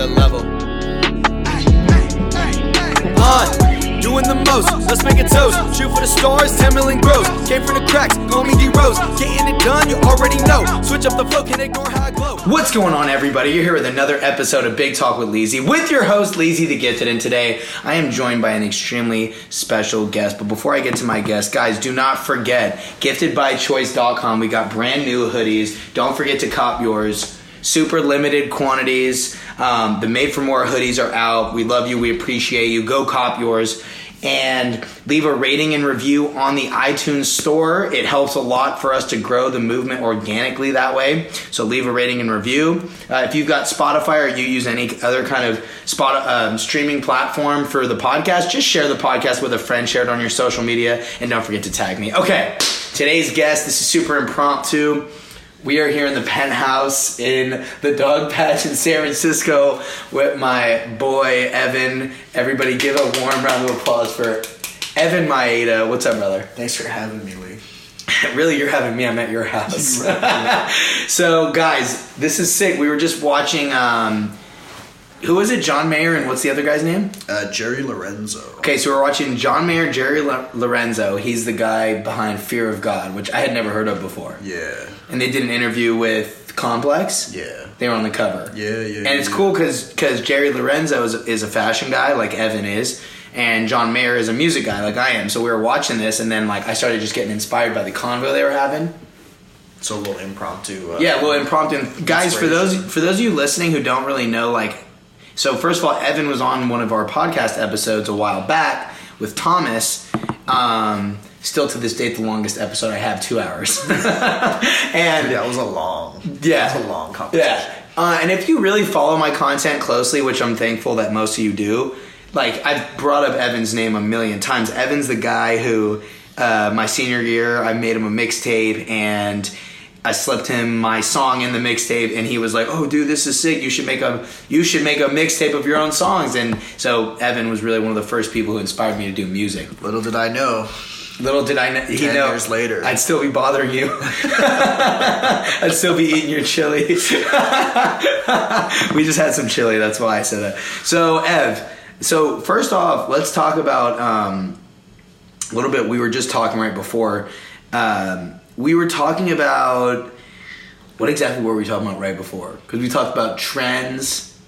another level. On, doing the most, let's make a toast. Shoot for the stars, 10 million gross. Came from the cracks, call me D Rose. Getting it done, you already know. Switch up the flow, can ignore how I glow. What's going on, everybody? You're here with another episode of Big Talk with Leezy with your host, Leezy the Gifted. And today I am joined by an extremely special guest. But before I get to my guest, guys, do not forget giftedbychoice.com. We got brand new hoodies. Don't forget to cop yours. Super limited quantities. Um, the Made for More hoodies are out. We love you. We appreciate you. Go cop yours and leave a rating and review on the iTunes store. It helps a lot for us to grow the movement organically that way. So leave a rating and review. Uh, if you've got Spotify or you use any other kind of spot um, streaming platform for the podcast, just share the podcast with a friend, share it on your social media, and don't forget to tag me. Okay, today's guest. This is super impromptu. We are here in the penthouse in the dog patch in San Francisco with my boy Evan. Everybody give a warm round of applause for Evan Maeda. What's up, brother? Thanks for having me, Lee. really, you're having me. I'm at your house. so, guys, this is sick. We were just watching. Um, who was it? John Mayer and what's the other guy's name? Uh, Jerry Lorenzo. Okay, so we're watching John Mayer, Jerry Lo- Lorenzo. He's the guy behind Fear of God, which I had never heard of before. Yeah. And they did an interview with Complex. Yeah. They were on the cover. Yeah, yeah. And it's yeah. cool because Jerry Lorenzo is, is a fashion guy, like Evan is, and John Mayer is a music guy, like I am. So we were watching this, and then like I started just getting inspired by the convo they were having. So a little impromptu. Uh, Yeah, well, impromptu. Guys, for those for those of you listening who don't really know, like, so first of all, Evan was on one of our podcast episodes a while back with Thomas. Um, still to this date, the longest episode I have, two hours. and Yeah, it was a long. Yeah. It was a long conversation. Yeah. Uh, and if you really follow my content closely, which I'm thankful that most of you do, like I've brought up Evan's name a million times. Evan's the guy who, uh, my senior year, I made him a mixtape and I slipped him my song in the mixtape, and he was like, "Oh, dude, this is sick. You should make a you should make a mixtape of your own songs." And so Evan was really one of the first people who inspired me to do music. Little did I know. Little did I know, he Ten know years later. I'd still be bothering you. I'd still be eating your chili. we just had some chili, that's why I said that. So, Ev, so first off, let's talk about um, a little bit. We were just talking right before. Um, we were talking about what exactly were we talking about right before? Because we talked about trends.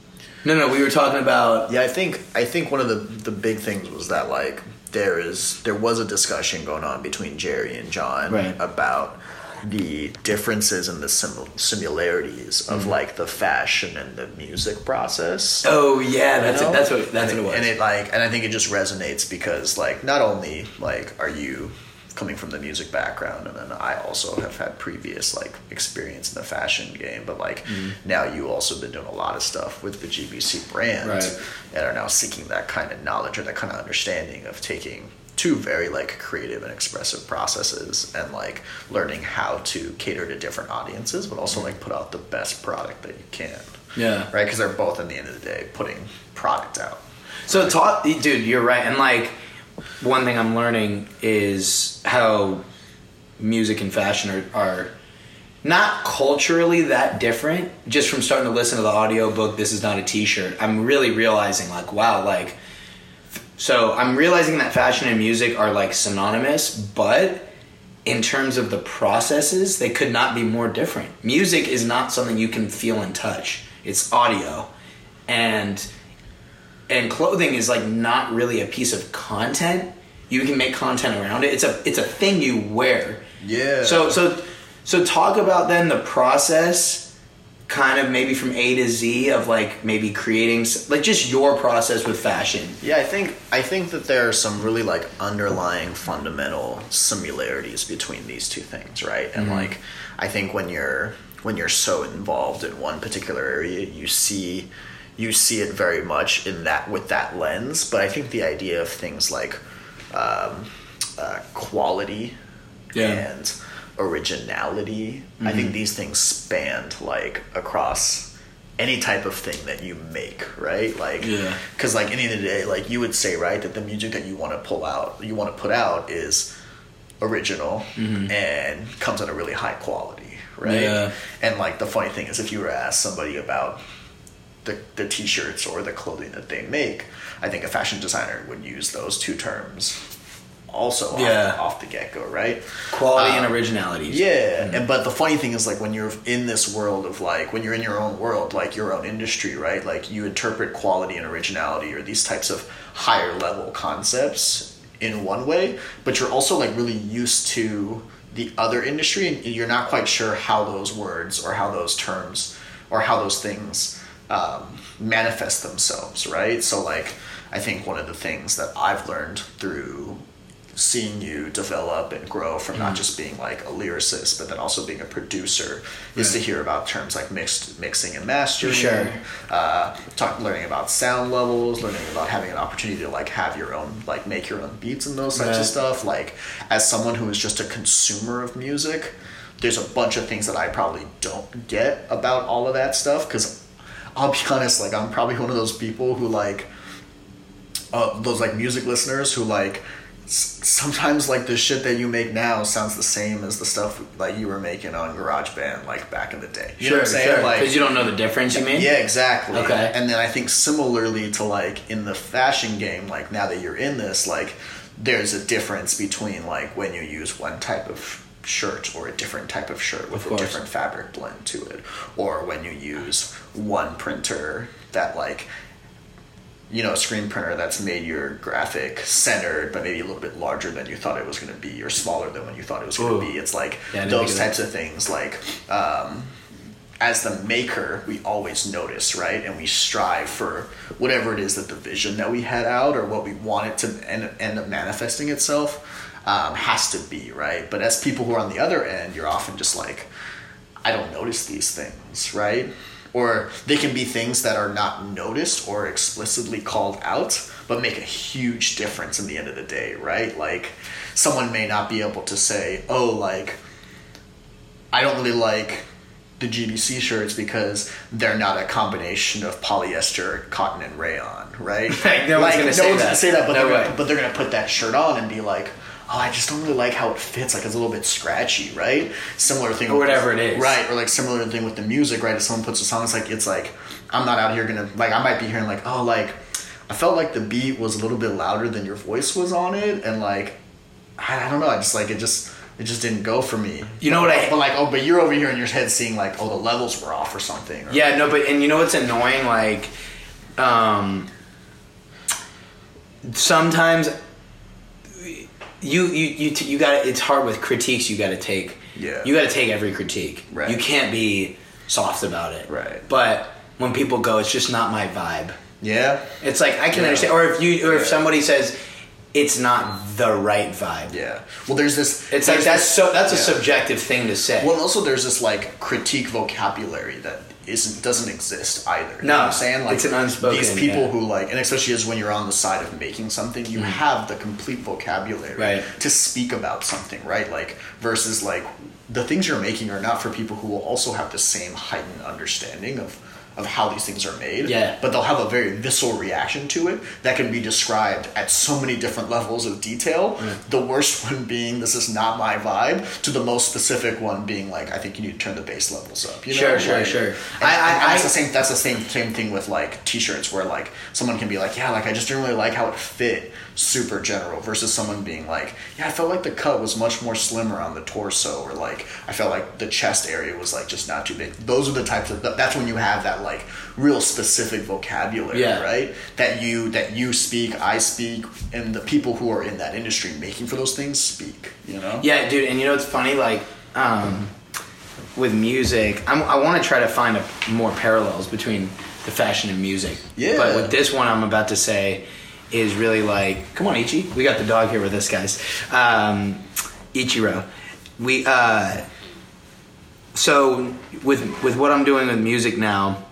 No, no, we were talking about Yeah, I think I think one of the the big things was that like there is there was a discussion going on between Jerry and John Right. about the differences and the sim- similarities of Mm-hmm. like the fashion and the music process. oh yeah, that's it. That's what that's and what it was. And it like, and I think it just resonates because like, not only like are you coming from the music background, and then I also have had previous like experience in the fashion game, but like Mm-hmm. now you also been doing a lot of stuff with the GBC brand, Right. and are now seeking that kind of knowledge or that kind of understanding of taking two very like creative and expressive processes and like learning how to cater to different audiences but also like put out the best product that you can Yeah. right because they're both in the end of the day putting product out So talk, dude, you're right. And like, one thing I'm learning is how music and fashion are, are not culturally that different. Just from starting to listen to the audiobook, this is not a T-shirt. I'm really realizing, like, wow, like, so I'm realizing that fashion and music are like synonymous, but in terms of the processes, they could not be more different. Music is not something you can feel and touch. It's audio, and and clothing is like not really a piece of content. You can make content around it. It's a it's a thing you wear. Yeah. So so so talk about then the process kind of maybe from A to Z of like maybe creating like just your process with fashion. Yeah, I think I think that there are some really like underlying fundamental similarities between these two things, right? And mm-hmm. like I think when you're when you're so involved in one particular area, you see you see it very much in that with that lens. But I think the idea of things like um, uh, quality Yeah. and originality, I think these things spanned like across any type of thing that you make, right? Like, Yeah. because like any of the day, like you would say, right, that the music that you want to pull out, you want to put out is original and comes at a really high quality, right? Yeah. And like the funny thing is, if you were to ask somebody about the, the t-shirts or the clothing that they make i think a fashion designer would use those two terms also off- Yeah. off, the get-go right Quality Um, and originality. yeah, and but the funny thing is like when you're in this world of like when you're in your own world, like your own industry, right? Like you interpret quality and originality or these types of higher level concepts in one way, but you're also like really used to the other industry and you're not quite sure how those words or how those terms or how those things um, manifest themselves, right? So like I think one of the things that I've learned through seeing you develop and grow from Mm. not just being like a lyricist but then also being a producer is to hear about terms like mixed mixing and mastering Sure. uh, talk, learning about sound levels learning about having an opportunity to like have your own like make your own beats and those types of stuff like as someone who is just a consumer of music there's a bunch of things that i probably don't get about all of that stuff because i'll be honest like i'm probably one of those people who like uh, those like music listeners who like s- sometimes like the shit that you make now sounds the same as the stuff like you were making on GarageBand like back in the day. You know what I'm saying? Like Because you don't know the difference, you mean? yeah, exactly. Okay. And then I think similarly to like in the fashion game, like now that you're in this, like there's a difference between like when you use one type of shirt or a different type of shirt with Of a different fabric blend to it, or when you use one printer that like you know, a screen printer that's made your graphic centered, but maybe a little bit larger than you thought it was going to be, or smaller than what you thought it was going to be. It's like Yeah, those types of things. Like, um, as the maker, we always notice, right? And we strive for whatever it is that the vision that we had out or what we want it to end, end up manifesting itself um, has to be, right? But as people who are on the other end, you're often just like, I don't notice these things, right? Or they can be things that are not noticed or explicitly called out, but make a huge difference in the end of the day, right? Like, someone may not be able to say, oh, like, I don't really like the GBC shirts because they're not a combination of polyester, cotton, and rayon, right? Like, no one's gonna say one's that. gonna say that, but No they're gonna, but they're gonna put that shirt on and be like, "Oh, I just don't really like how it fits. Like it's a little bit scratchy, right?" Similar thing, Or with- whatever it is. right? Or like similar thing with the music, right? If someone puts a song, it's like it's like I'm not out here gonna like I might be hearing like, "Oh, like I felt like the beat was a little bit louder than your voice was on it," and like I, I don't know, I just like it just. It just didn't go for me. You know what I- But like, oh, but you're over here in your head seeing like, oh, the levels were off or something. Or, Yeah, no, but and you know what's annoying? Like, um, sometimes you you you t- you got it's hard with critiques. You got to take Yeah. You got to take every critique. Right. You can't be soft about it. Right. But when people go, it's just not my vibe. Yeah. It's like I can Yeah. understand, or if you or if somebody says it's not the right vibe. Yeah. Well, there's this. It's like there's that's this- so that's a subjective thing to say. Well, also there's this like critique vocabulary that isn't doesn't exist either. You No, know what I'm saying like it's an unspoken, These people yeah. Who like, and especially as when you're on the side of making something, you mm-hmm. have the complete vocabulary Right. to speak about something, right? Like versus like the things you're making are not for people who will also have the same heightened understanding of of how these things are made. Yeah. But they'll have a very visceral reaction to it that can be described at so many different levels of detail. Mm. The worst one being this is not my vibe, to the most specific one being like I think you need to turn the bass levels up. You know? Sure, sure, Like- sure. And, I- I- and that's I- the same. That's the same same thing with like t-shirts, where like someone can be like, yeah, like I just didn't really like how it fit, super general, versus someone being like, yeah, I felt like the cut was much more slimmer on the torso, or like I felt like the chest area was like just not too big. Those are the types of. That's when you have that like real specific vocabulary, Yeah. right? That you that you speak, I speak, and the people who are in that industry making for those things speak. You know? Yeah, dude, and you know it's funny? Like, um, with music, I'm, I want to try to find a, more parallels between the fashion and music. Yeah. But with this one, I'm about to say is really like, come on, Ichi. We got the dog here with us, guys. Um, Ichiro. We uh, so with with what I'm doing with music now.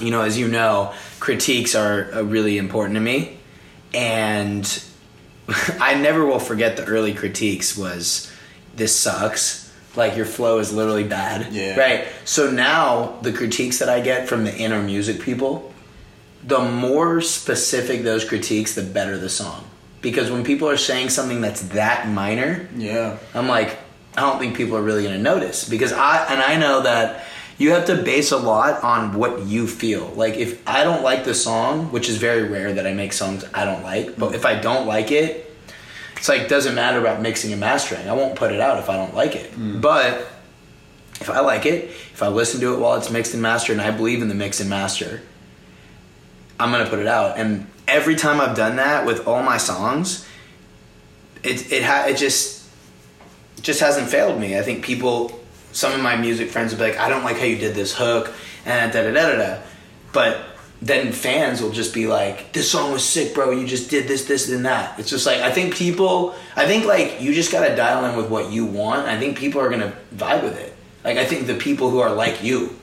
You know, as you know, critiques are uh, really important to me, and I never will forget the early critiques was this sucks. Like your flow is literally bad. Yeah. Right. So now the critiques that I get from the inner music people, the more specific those critiques, the better the song. Because when people are saying something that's that minor, Yeah. I'm like, I don't think people are really going to notice because I and I know that you have to base a lot on what you feel. Like if I don't like the song, which is very rare that I make songs I don't like, but if I don't like it, it's like doesn't matter about mixing and mastering. I won't put it out if I don't like it. Mm. But if I like it, if I listen to it while it's mixed and mastered, and I believe in the mix and master, I'm gonna put it out. And every time I've done that with all my songs, it it ha- it just just hasn't failed me. I think people, some of my music friends will be like, I don't like how you did this hook, and da da da da da. But then fans will just be like, this song was sick, bro. You just did this, this, and that. It's just like, I think people, I think like you just gotta dial in with what you want. I think people are gonna vibe with it. Like, I think the people who are like you,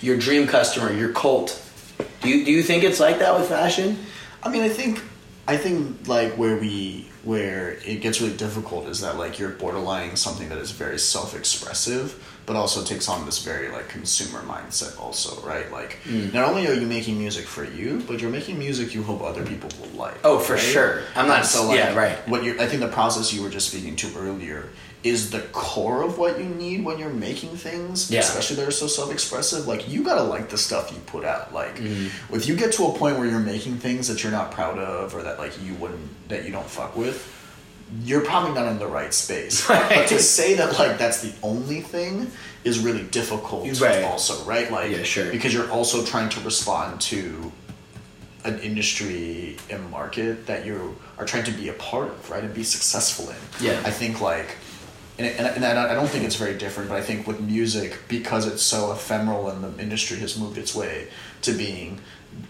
your dream customer, your cult, do you, do you think it's like that with fashion? I mean, I think, I think like where we where it gets really difficult is that like you're borderlining something that is very self-expressive, but also takes on this very like consumer mindset also, right? Like mm. not only are you making music for you, but you're making music you hope other people will like. Oh, for right? sure. I'm not- And so like, yeah, right. What you I think the process you were just speaking to earlier is the core of what you need when you're making things, Yeah. especially that are so self-expressive. Like you gotta like the stuff you put out. Like Mm-hmm. if you get to a point where you're making things that you're not proud of or that like you wouldn't that you don't fuck with, you're probably not in the right space. Right. But to say that like that's the only thing is really difficult Right. also, right? Like Yeah, sure. because you're also trying to respond to an industry and market that you are trying to be a part of, right, and be successful in. Yeah. I think like, and, and, and I don't think it's very different, but I think with music because it's so ephemeral and the industry has moved its way to being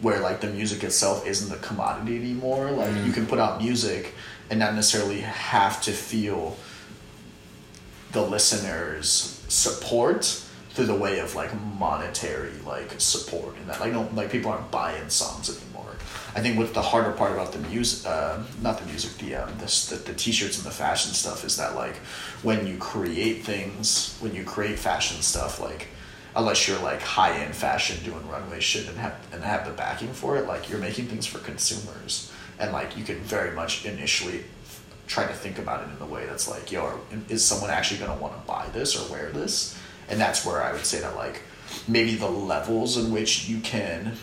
where like the music itself isn't a commodity anymore. Like Mm. you can put out music and not necessarily have to feel the listeners support through the way of like monetary like support and that like no like people aren't buying songs i think what the harder part about the music uh, not the music the um the, the, the t-shirts and the fashion stuff is that like when you create things when you create fashion stuff like unless you're like high-end fashion doing runway shit and have and have the backing for it like you're making things for consumers and like you can very much initially try to think about it in a way that's like, yo, are- is someone actually to want to buy this or wear this? And that's where I would say that like maybe the levels in which you can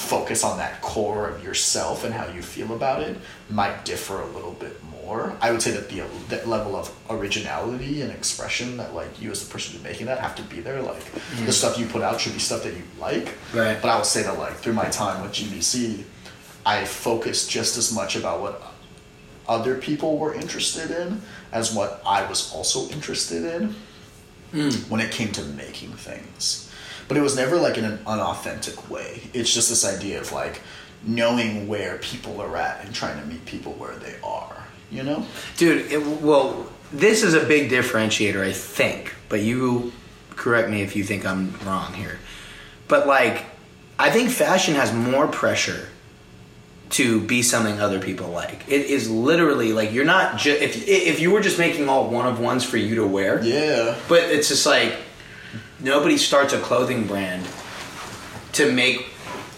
focus on that core of yourself and how you feel about it might differ a little bit more. I would say that the that level of originality and expression that like you as the person who's making that have to be there. Like mm. the stuff you put out should be stuff that you like. Right. But I will say that like through my time with GBC, I focused just as much about what other people were interested in as what I was also interested in mm. when it came to making things. But it was never like in an unauthentic way. It's just this idea of like knowing where people are at and trying to meet people where they are, you know? Dude, it, well, this is a big differentiator, I think. But you correct me if you think I'm wrong here. But like, I think fashion has more pressure to be something other people like. It is literally like you're not just if if you were just making all one of ones for you to wear. Yeah. But it's just like nobody starts a clothing brand to make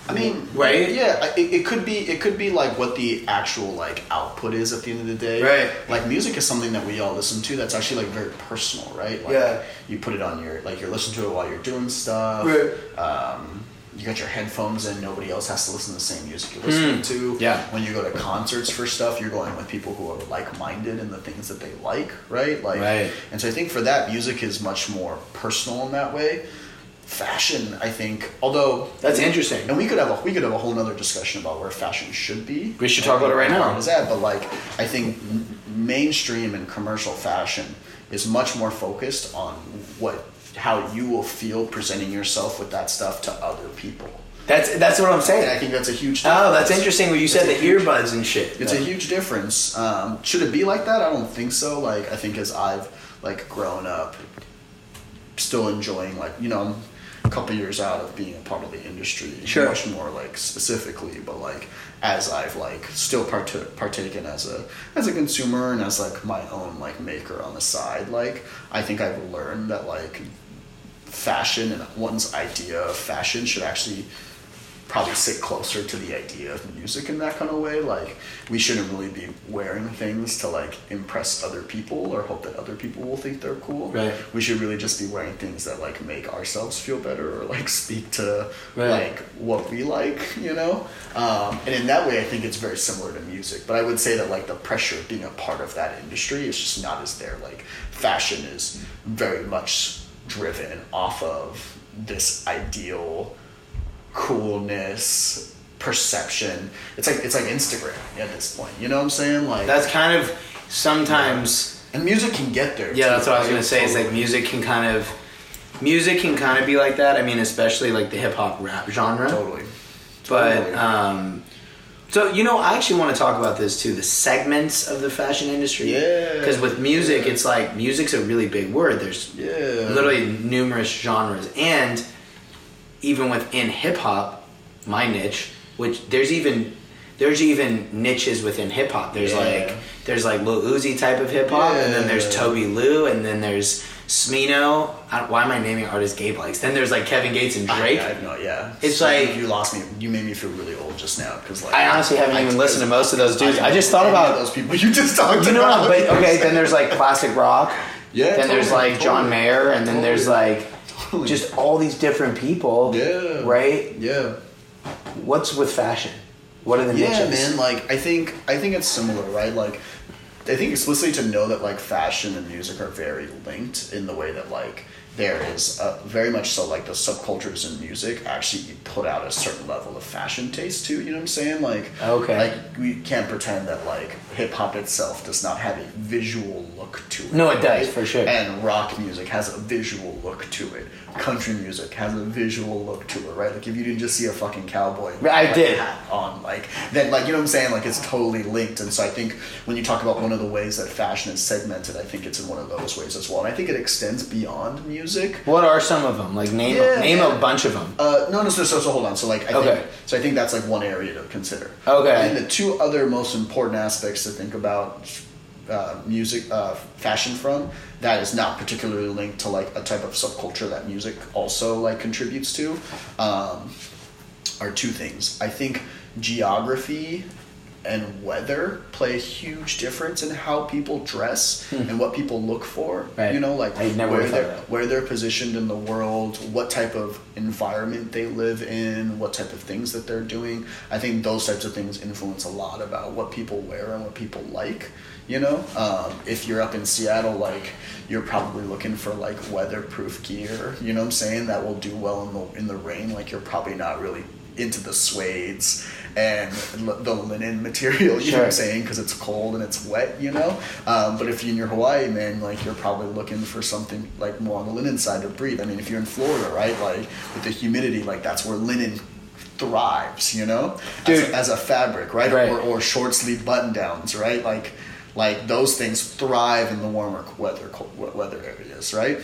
I mean, Right? Yeah, it, it could be. It could be like what the actual like output is at the end of the day. Right. Like music is something that we all listen to. That's actually like very personal, right? Like, Yeah. You put it on your like you're listening to it while you're doing stuff. Right. Um, you got your headphones in. Nobody else has to listen to the same music you're listening to. Hmm. Yeah. When you go to concerts for stuff, you're going with people who are like-minded in the things that they like, right? Like. Right. And so I think for that, music is much more personal in that way. Fashion, I think, although That's interesting. and we could have a we could have a whole nother discussion about where fashion should be. We should talk about it right now. Is that? But like, I think mainstream and commercial fashion is much more focused on what how you will feel presenting yourself with that stuff to other people. That's that's what I'm saying. I think that's a huge. Difference. Oh, that's interesting what you said the huge- earbuds and shit. It's a huge difference. Um, should it be like that? I don't think so. Like I think as I've like grown up, still enjoying like you know I'm a couple years out of being a part of the industry, Sure. much more like specifically, but like as I've like still part- partaken as a as a consumer and as like my own like maker on the side, like I think I've learned that like fashion and one's idea of fashion should actually probably sit closer to the idea of music in that kind of way. Like we shouldn't really be wearing things to like impress other people or hope that other people will think they're cool. Right. We should really just be wearing things that like make ourselves feel better or like speak to Right. like what we like, you know. Um, and in that way, I think it's very similar to music. But I would say that like the pressure of being a part of that industry is just not as there. Like fashion is very much driven off of this ideal coolness perception. It's like it's like Instagram at this point. You know what I'm saying? Like That's kind of sometimes. and music can get there. Yeah, too, that's what I was gonna say. Is like music can kind of, music can kind of be like that. I mean, especially like the hip hop rap genre. totally. But um, so you know, I actually want to talk about this too. The segments of the fashion industry. Yeah. Because with music, Yeah. it's like music's a really big word. There's Yeah. literally numerous genres, and even within hip hop, my niche, which there's even there's even niches within hip hop. There's Yeah. like there's like Lil Uzi type of hip hop, and then there's Tobi Lou, and then there's Smino. Why am I naming artists Gabe likes? Then there's like Kevin Gates and Drake. I, I have no, yeah. It's So like- you lost me. You made me feel really old just now because like I honestly haven't even listened to most of those dudes. I just thought about- those people you just talked You know about. But okay, then there's like classic rock. Yeah, Then there's totally, like John totally. Mayer, and then there's like Totally. just all these different people. Yeah. Right. yeah. What's with fashion? What are the Yeah, niches? man. Like I think I think it's similar, right? Like I think explicitly to know that like fashion and music are very linked in the way that like there is uh, very much so like the subcultures in music actually put out a certain level of fashion taste too. You know what I'm saying? Like Okay. like we can't pretend that like hip hop itself does not have a visual look to it. No, it does, for sure. And rock music has a visual look to it. Country music has a visual look to it, right? Like if you didn't just see a fucking cowboy I like, did. hat on like then like you know what I'm saying like it's totally linked and so I think when you talk about one of the ways that fashion is segmented I think it's in one of those ways as well and I think it extends beyond music What are some of them? Like name Yeah, name a bunch of them. uh, no, no, so, so, so hold on. So, like, I Okay. think, so I think that's like one area to consider. Okay. And the two other most important aspects to think about uh, music, uh, fashion from that is not particularly linked to like a type of subculture that music also like contributes to, um, are two things. I think geography and weather play a huge difference in how people dress and what people look for. Hmm. Right. You know, like where they're where they're positioned in the world, what type of environment they live in, what type of things that they're doing. I think those types of things influence a lot about what people wear and what people like. You know, um, if you're up in Seattle, like you're probably looking for like weatherproof gear. You know what I'm saying? That will do well in the in the rain. Like you're probably not really into the suedes and l- the linen material. You know what I'm saying? Because it's cold and it's wet. You know. Um, but if you're in your Hawaii, man, like you're probably looking for something like more on the linen side to breathe. I mean, if you're in Florida, right, like with the humidity, like that's where linen thrives. You know, as, Dude. a, as a fabric, right? Right. Or, or short sleeve button downs, right? Like. Like those things thrive in the warmer weather weather areas, right?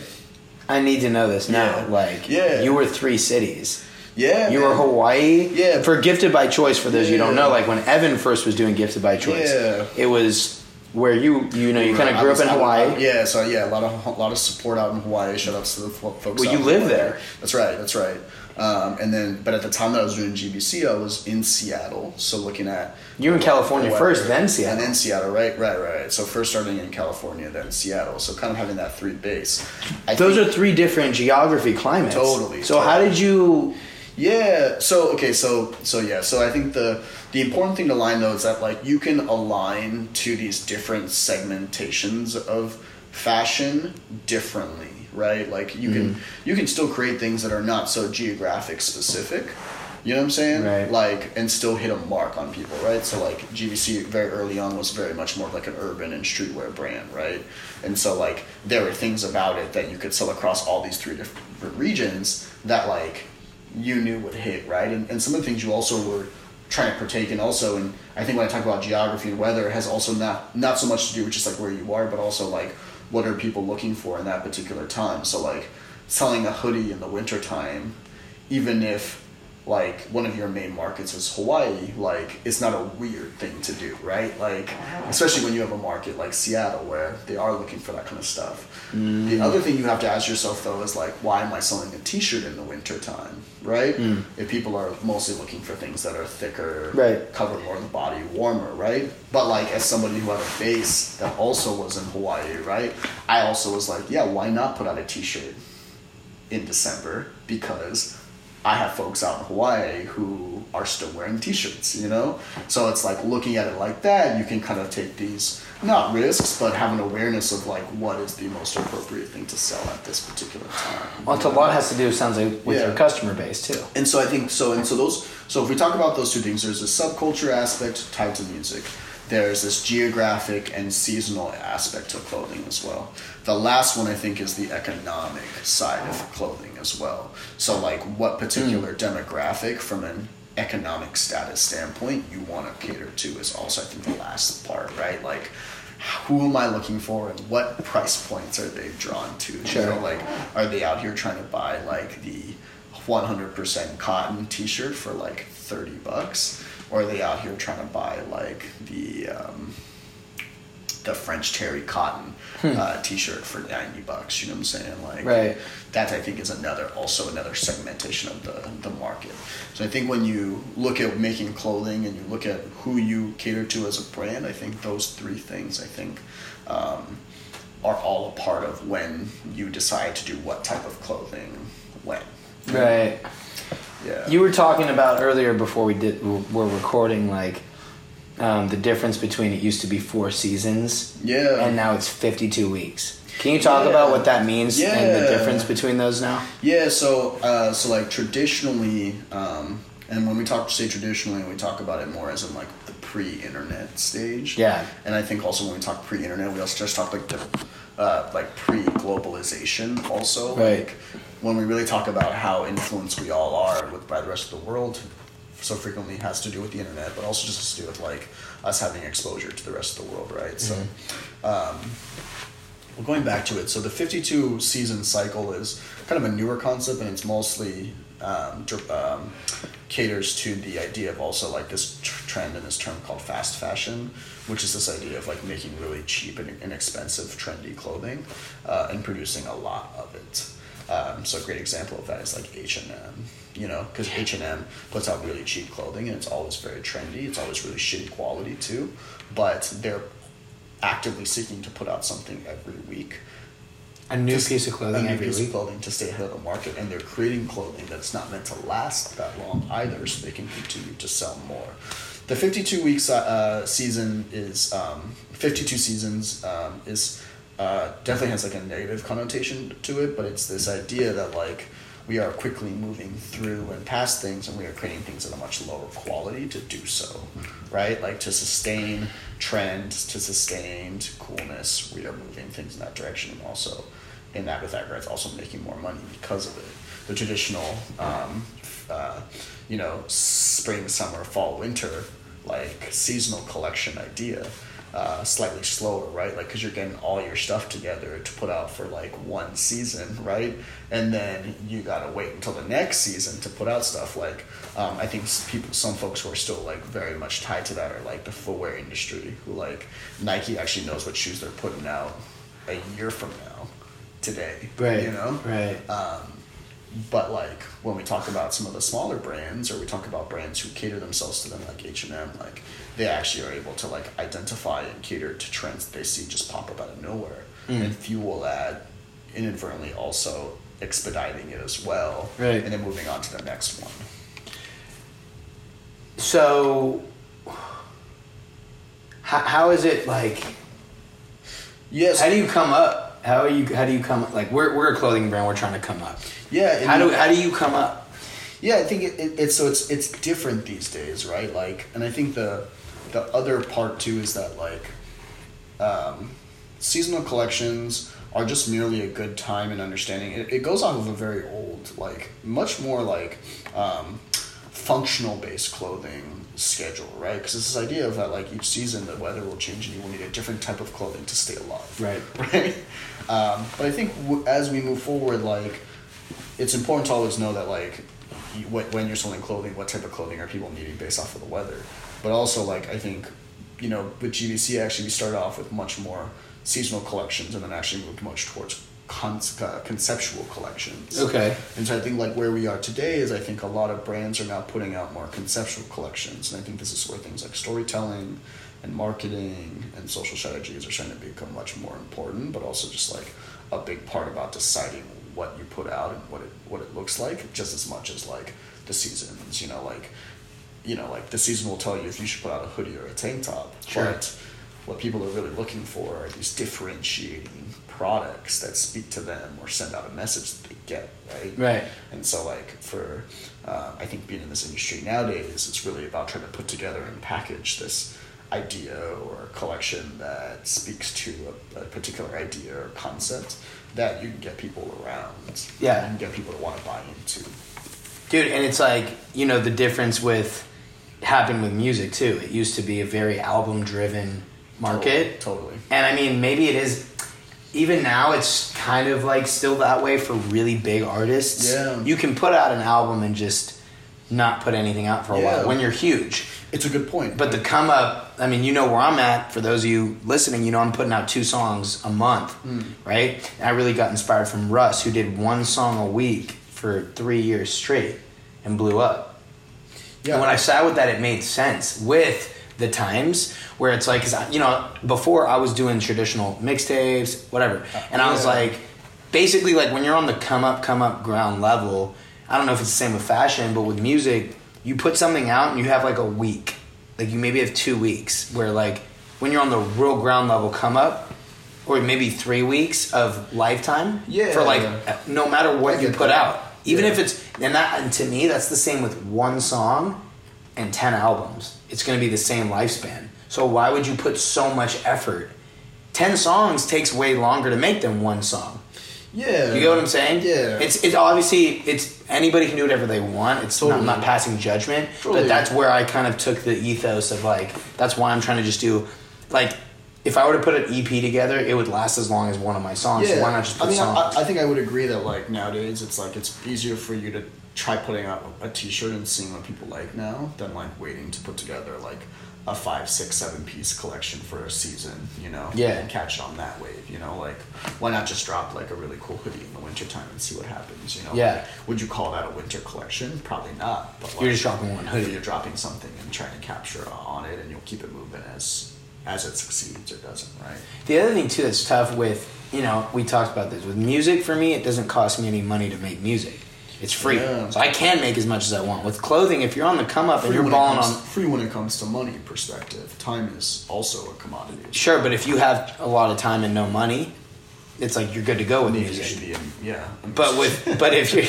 I need to know this now. Yeah. Like, Yeah. you were three cities. Yeah, You were. Hawaii. Yeah. For Gifted by Choice, for those you don't know, like when Evan first was doing Gifted by Choice, Yeah. it was where you you know you kind of grew was- up in I Hawaii. yeah, so yeah, a lot of a lot of support out in Hawaii. Shout outs to the folks. Well, you live there. That's right. That's right. Um, and then, but at the time that I was doing GBC, I was in Seattle. So looking at You in California the first, then Seattle. and then Seattle. Right, right, right. So first starting in California, then Seattle. So kind of having that three base. I Those think- are three different geography climates. Totally, So how did you? Yeah. So okay. So so yeah. So I think the the important thing to line though is that like you can align to these different segmentations of fashion differently, right? Like you can mm-hmm. you can still create things that are not so geographic specific. You know what I'm saying? Right. Like and still hit a mark on people, right? So like GBC very early on was very much more of like an urban and streetwear brand, right? And so like there were things about it that you could sell across all these three different regions that like you knew would hit, right? And, and some of the things you also were trying to partake in also, and I think when I talk about geography and weather, it has also not not so much to do with just like where you are, but also like what are people looking for in that particular time. So like selling a hoodie in the wintertime, even if like one of your main markets is Hawaii, like it's not a weird thing to do, right? Like especially when you have a market like Seattle where they are looking for that kind of stuff. Mm. The other thing you have to ask yourself though is like why am I selling a t-shirt in the winter time, right? Mm. If people are mostly looking for things that are thicker, Right. cover more of the body, warmer, right? But like as somebody who had a base that also was in Hawaii, right? I also was like, yeah, why not put out a t-shirt in December because I have folks out in Hawaii who are still wearing t-shirts, you know? So it's like looking at it like that, you can kind of take these not risks, but have an awareness of like what is the most appropriate thing to sell at this particular time. Well, it's a lot has to do. Sounds like with Yeah. your customer base too. And so I think so and so those so if we talk about those two things, there's a subculture aspect tied to music. There's this geographic and seasonal aspect to clothing as well. The last one I think is the economic side of clothing as well. So like what particular demographic from an economic status standpoint you want to cater to is also I think the last part, right? Like who am I looking for and what price points are they drawn to? Sure. You know, like are they out here trying to buy like the 100% cotton t-shirt for like 30 bucks or are they out here trying to buy like the um, the French terry cotton uh, t-shirt for 90 bucks you know what I'm saying? Like Right. that I think is another also another segmentation of the, the market. So I think when you look at making clothing and you look at who you cater to as a brand I think those three things I think um, are all a part of when you decide to do what type of clothing when. Right. yeah. You were talking about earlier before we did we're recording like um, the difference between it used to be four seasons Yeah. and now it's 52 weeks. Can you talk Yeah. about what that means and the difference between those now? Yeah, so uh, so like traditionally, um, and when we talk say traditionally, we talk about it more as in like the pre-internet stage. Yeah. and I think also when we talk pre-internet, we also just talk like the uh, like pre-globalization also. Right. Like when we really talk about how influenced we all are with by the rest of the world, so frequently has to do with the internet, but also just has to do with like us having exposure to the rest of the world, right? So. Um, well, going back to it, so the 52 season cycle is kind of a newer concept, and it's mostly um, um, caters to the idea of also like this tr- trend and this term called fast fashion, which is this idea of like making really cheap and inexpensive, trendy clothing uh, and producing a lot of it. Um, so a great example of that is like H and M, you know, because H and M puts out really cheap clothing and it's always very trendy. It's always really shitty quality too, but they're actively seeking to put out something every week. A new Just piece of clothing a new every piece week. of clothing to stay ahead of the market, and they're creating clothing that's not meant to last that long either, so they can continue to sell more. The fifty-two weeks uh, season is um, fifty-two seasons um, is uh, definitely has like a negative connotation to it, but it's this idea that like we are quickly moving through and past things, and we are creating things at a much lower quality to do so, right? Like to sustain trend, to sustain coolness, we are moving things in that direction, and also in that with that, it's also making more money because of it. The traditional, um, uh, you know, spring, summer, fall, winter, like seasonal collection idea, uh, slightly slower, right? Like, because you're getting all your stuff together to put out for like one season, right? And then you gotta wait until the next season to put out stuff. Like, um, I think people, some folks who are still like very much tied to that are like the footwear industry, who like Nike actually knows what shoes they're putting out a year from now, today, Right. You know, Right. But like when we talk about some of the smaller brands or we talk about brands who cater themselves to them like h&m like they actually are able to like identify and cater to trends that they see just pop up out of nowhere mm-hmm. and fuel that inadvertently also expediting it as well Right. and then moving on to the next one So, how, how is it like? yes How do you come up? How are you? How do you come? up? Like we're we're a clothing brand. We're trying to come up. Yeah How do you- how do you come up? Yeah, I think it, it, it's so it's it's different these days, right? Like, and I think the the other part too is that like um, seasonal collections are just merely a good time and understanding. It, it goes off of a very old, like much more like um, functional based clothing schedule, right? Because it's this idea of that like each season the weather will change and you will need a different type of clothing to stay alive Right. right? Um, but I think w- as we move forward, like it's important to always know that like you- what, when you're selling clothing, what type of clothing are people needing based off of the weather? But also, like, I think, you know, with GBC, actually, we started off with much more seasonal collections and then actually moved much towards con- uh, conceptual collections. Okay. And so I think like where we are today is I think a lot of brands are now putting out more conceptual collections, and I think this is where things like storytelling and marketing and social strategies are starting to become much more important, but also just like a big part about deciding what you put out and what it what it looks like, just as much as like the seasons. You know, like you know, like the season will tell you if you should put out a hoodie or a tank top. Sure. But what people are really looking for are these differentiating products that speak to them or send out a message that they get, right? Right. And so, like, for uh, I think being in this industry nowadays, it's really about trying to put together and package this idea or collection that speaks to a, a particular idea or concept that you can get people around. Yeah. And get people to want to buy into. Dude, and it's like, you know, the difference with happened with music too. It used to be a very album driven market. Totally. And I mean, maybe it is even now it's kind of like still that way for really big artists. Yeah. You can put out an album and just not put anything out for a Yeah. while when you're huge. It's a good point. But the come up, I mean, you know where I'm at. For those of you listening, you know I'm putting out two songs a month, Hmm. right? And I really got inspired from Russ, who did one song a week for three years straight and blew up. yeah, And when I sat with that, it made sense with the times where it's like, 'cause I, you know, before I was doing traditional mixtapes, whatever, and I was Yeah. like, basically, like when you're on the come up, come up ground level. I don't know if it's the same with fashion, but with music, you put something out and you have like a week, like you maybe have two weeks where like when you're on the real ground level come up, or maybe three weeks of lifetime Yeah. for like no matter what you put that. out, even Yeah. if it's and that and to me that's the same with one song and 10 albums it's going to be the same lifespan so why would you put so much effort 10 songs takes way longer to make than one song yeah. you get what i'm saying Yeah. it's it's obviously it's anybody can do whatever they want it's not, I'm not passing judgment Totally. but that's where i kind of took the ethos of like that's why i'm trying to just do like if i were to put an ep together it would last as long as one of my songs so why not just put I mean, songs I, I think I would agree that like nowadays it's like it's easier for you to try putting out a T-shirt and seeing what people like now than like waiting to put together like a five, six, seven piece collection for a season. You know, Yeah. and catch on that wave. You know, like why not just drop like a really cool hoodie in the wintertime and see what happens? You know, Yeah. Like, would you call that a winter collection? Probably not. But like, You're just dropping one hoodie. You're dropping something and trying to capture on it, and you'll keep it moving as as it succeeds or doesn't, right? The other thing too that's tough with you know we talked about this with music for me it doesn't cost me any money to make music it's free Yeah. so I can make as much as I want with clothing if you're on the come up and you're balling comes, on free when it comes to money perspective. Time is also a commodity. sure but if you have a lot of time and no money it's like you're good to go with Maybe you should be a, yeah. but with but if you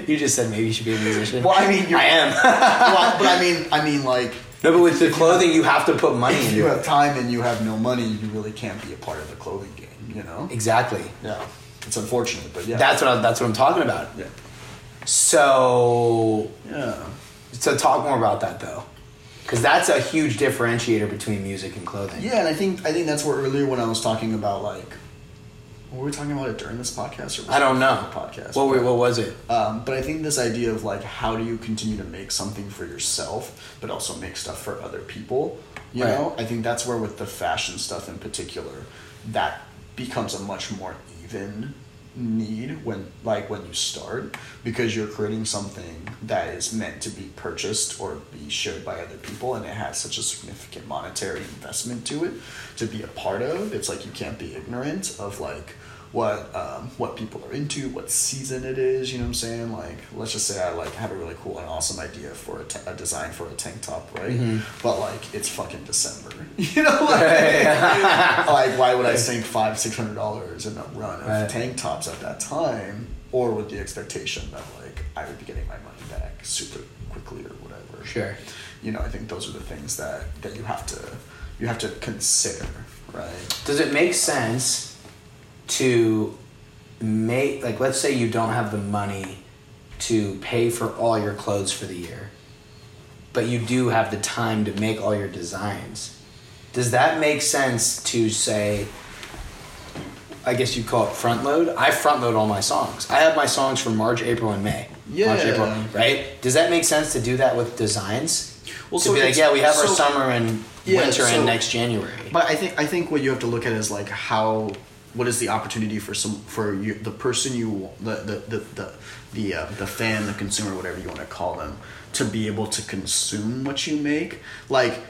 you just said maybe you should be a musician Well, I mean, you're- I am well, but I mean, I mean, like, no but with the clothing you have to put money if you have it time and you have no money, you really can't be a part of the clothing game. You know? exactly Yeah. It's unfortunate, but yeah. that's what I, that's what I'm talking about yeah. So Yeah. So talk more about that though, because that's a huge differentiator between music and clothing. Yeah, and I think I think that's where earlier when I was talking about like, were we talking about it during this podcast or I don't know. podcast? What were- what was it? Um, but I think this idea of like how do you continue to make something for yourself, but also make stuff for other people. You Right. know, I think that's where with the fashion stuff in particular, that becomes a much more even need when like when you start because you're creating something that is meant to be purchased or be shared by other people and it has such a significant monetary investment to it to be a part of. It's like you can't be ignorant of like what um, what people are into, what season it is. You know what I'm saying? Like, let's just say I like have a really cool and awesome idea for a, a design for a tank top, right? But like, it's fucking December. You know, like, like why would I sink five, six hundred dollars in a run of Right. tank tops at that time, or with the expectation that like I would be getting my money back super quickly or whatever? Sure. You know, I think those are the things that that you have to you have to consider, right? Does it make sense to make like let's say you don't have the money to pay for all your clothes for the year, but you do have the time to make all your designs? Does that make sense to say? I guess you call it front load. I front load all my songs. I have my songs for March, April, and May. March, Yeah. April, right? Does that make sense to do that with designs? Well, to so be like, yeah, we have our summer and Yeah, winter so- and next January. But I think I think what you have to look at is like how what is the opportunity for some for you the person you the the the the the, uh, the fan the consumer whatever you want to call them to be able to consume what you make? Like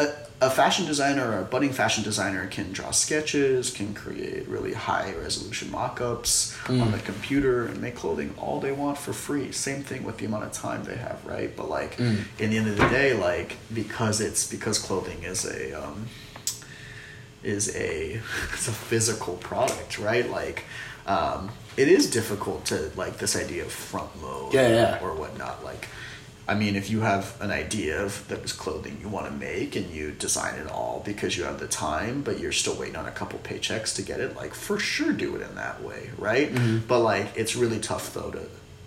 a, a fashion designer or a budding fashion designer can draw sketches can create really high resolution mock-ups on the computer and make clothing all they want for free. Same thing with the amount of time they have right? But like in the end of the day like because it's because clothing is a um, is a it's a physical product, right? Like um, it is difficult to like this idea of front load Yeah, yeah. or whatnot. Like I mean, if you have an idea of that was clothing you want to make and you design it all because you have the time, but you're still waiting on a couple paychecks to get it, like for sure do it in that way, right? Mm-hmm. But like it's really tough though to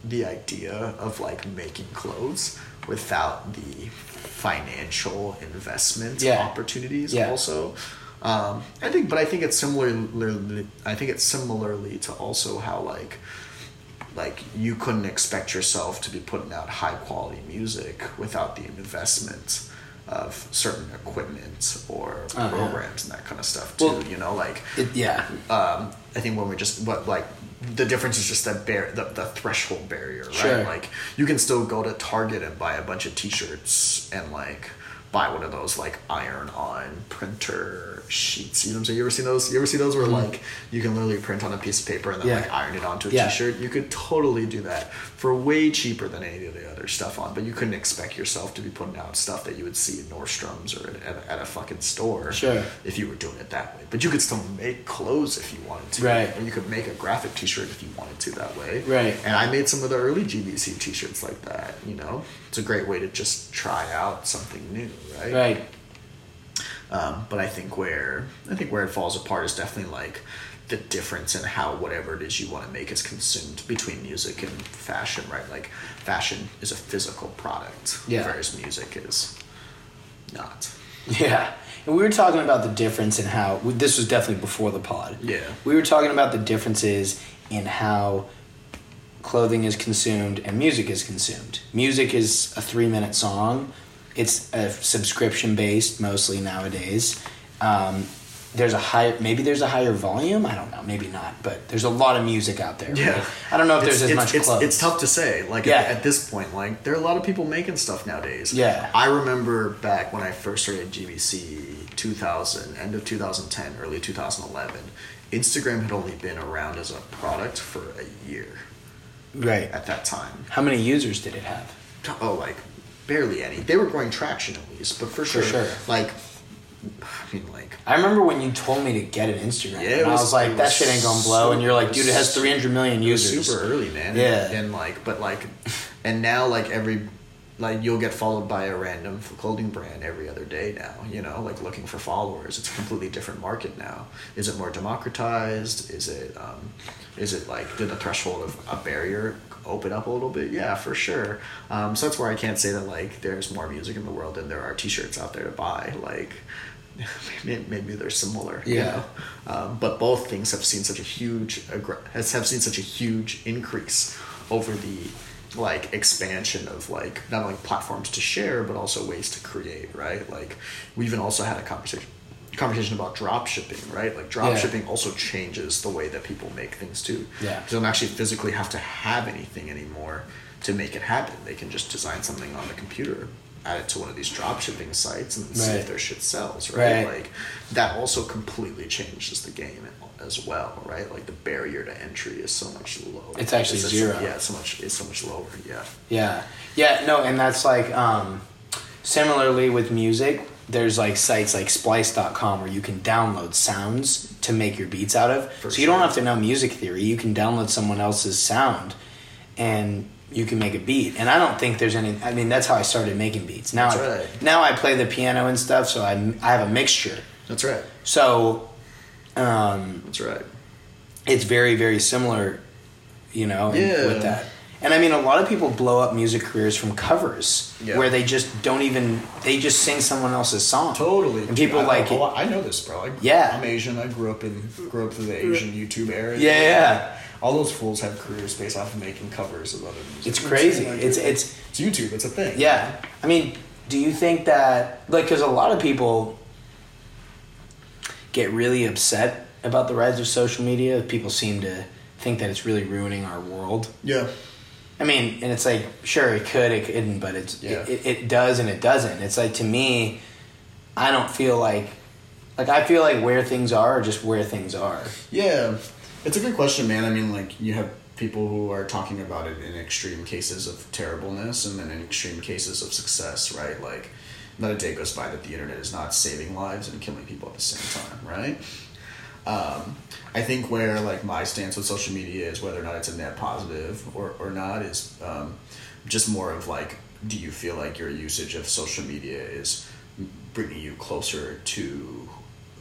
the idea of like making clothes without the financial investment Yeah. opportunities Yeah. also. Um, I think, but I think it's similarly. I think it's similarly to also how like, like you couldn't expect yourself to be putting out high quality music without the investment of certain equipment or Uh-huh. programs and that kind of stuff too. Well- you know, like It- yeah, um, I think when we just what like the difference is just that bar- the, the threshold barrier, right? Sure. Like you can still go to Target and buy a bunch of T-shirts and like buy one of those like iron-on printer sheets. You know what I'm saying? You ever seen those? You ever see those where like you can literally print on a piece of paper and then Mm-hmm. Yeah. like iron it onto a Yeah. shirt You could totally do that for way cheaper than any of the other stuff on. But you couldn't expect yourself to be putting out stuff that you would see in Nordstrom's or at, at, at a fucking store Sure. if you were doing it that way. But you could still make clothes if you wanted to. Right. Or you could make a graphic t-shirt if you wanted to that way. Right. And I made some of the early GBC t-shirts like that, you know? It's a great way to just try out something new, right? right. Um, but I think where I think where it falls apart is definitely like the difference in how whatever it is you want to make is consumed between music and fashion, right? Like fashion is a physical product, Yeah. whereas music is not. Yeah. And we were talking about the difference in how this was definitely before the pod. Yeah. We were talking about the differences in how clothing is consumed and music is consumed. Music is a three minute song. It's a subscription based mostly nowadays. Um, there's a higher maybe there's a higher volume. I don't know, maybe not, but there's a lot of music out there. Yeah. right? I don't know if there's it's, as it's, much it's, clothes. it's tough to say. Like Yeah. at, at this point, like there are a lot of people making stuff nowadays. Yeah. I remember back when I first started GBC 2000, end of 2010, early 2011. Instagram had only been around as a product for a year Right. at that time. How many users did it have? Oh, like barely any. They were growing traction at least, but for sure, sure. like I mean, like I remember when you told me to get an Instagram. Yeah, and I was- was like, that was shit ain't gonna blow. And you're like, dude, it has 300 million was users. super early, man. Yeah. And, and, like, but like, and now like every, like you'll get followed by a random clothing brand every other day now. You know, like looking for followers. It's a completely different market now. Is it more democratized? Is it, um, is it like did the threshold of a barrier open up a little bit? Yeah, for sure. Um, so that's where I can't say that like there's more music in the world than there are T-shirts out there to buy. Like. Maybe maybe they're similar, you Yeah. know? Um, but both things have seen such a huge has have seen such a huge increase over the like expansion of like not only platforms to share but also ways to create right like we even also had a conversation conversation about drop shipping right like drop Yeah. shipping also changes the way that people make things too Yeah. they don't actually physically have to have anything anymore to make it happen they can just design something on the computer add it to one of these drop shipping sites and see if their shit sells right? Right. like that also completely changes the game as well right like the barrier to entry is so much lower It's actually zero. yeah it's so much it's so much lower yeah Yeah. Yeah, no, and that's like um similarly with music, there's like sites like splice.com where you can download sounds to make your beats out of. For so you don't have to know music theory. You can download someone else's sound and you can make a beat. And I don't think there's any I mean that's how I started making beats. Now That's I, right. now I play the piano and stuff, so I I have a mixture. that's right So um that's right it's very very similar you know Yeah. with that and i mean a lot of people blow up music careers from covers Yeah. where they just don't even they just sing someone else's song Totally. and people I, like I, it I know this, bro. I, Yeah. I'm Asian. I grew up in grew up through the Asian YouTube era. yeah yeah all those fools have careers based off of making covers of other music. It's You know what I'm crazy. Like, It's it's it's YouTube. It's a thing. yeah. I mean, do you think that like because a lot of people get really upset about the rise of social media? People seem to think that it's really ruining our world. Yeah. I mean, and it's like, sure, it could, it couldn't, but it's Yeah. it, it, does and it doesn't. It's like to me, I don't feel like, like I feel like where things are are just where things are. Yeah, it's a good question, man. I mean, like you have people who are talking about it in extreme cases of terribleness, and then in extreme cases of success, right? Like, not a day goes by that the internet is not saving lives and killing people at the same time, right? Um, I think where like my stance with social media is whether or not it's a net positive or, or not is um, just more of like, do you feel like your usage of social media is bringing you closer to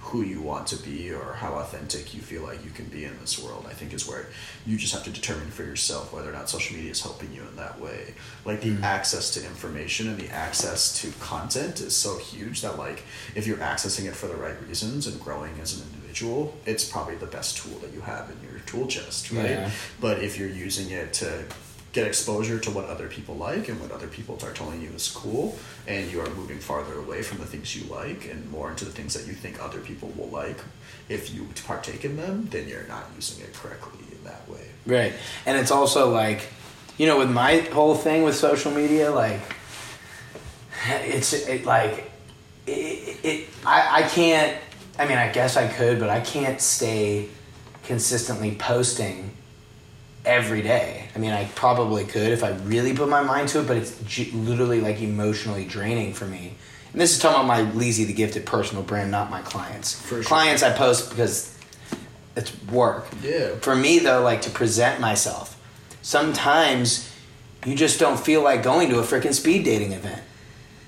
who you want to be or how authentic you feel like you can be in this world? I think is where you just have to determine for yourself whether or not social media is helping you in that way. Like the access to information and the access to content is so huge that like if you're accessing it for the right reasons and growing as an individual it's probably the best tool that you have in your tool chest right Yeah. but if you're using it to get exposure to what other people like and what other people are telling you is cool and you are moving farther away from the things you like and more into the things that you think other people will like if you partake in them then you're not using it correctly in that way Right. And it's also like, you know, with my whole thing with social media, like, it's it, like, it, it I, I can't, I mean, I guess I could, but I can't stay consistently posting every day. I mean, I probably could if I really put my mind to it, but it's j- literally like emotionally draining for me. And this is talking about my Leezy the Gifted personal brand, not my clients. For sure. Clients I post because it's work. Yeah. For me though, like to present myself, sometimes you just don't feel like going to a freaking speed dating event.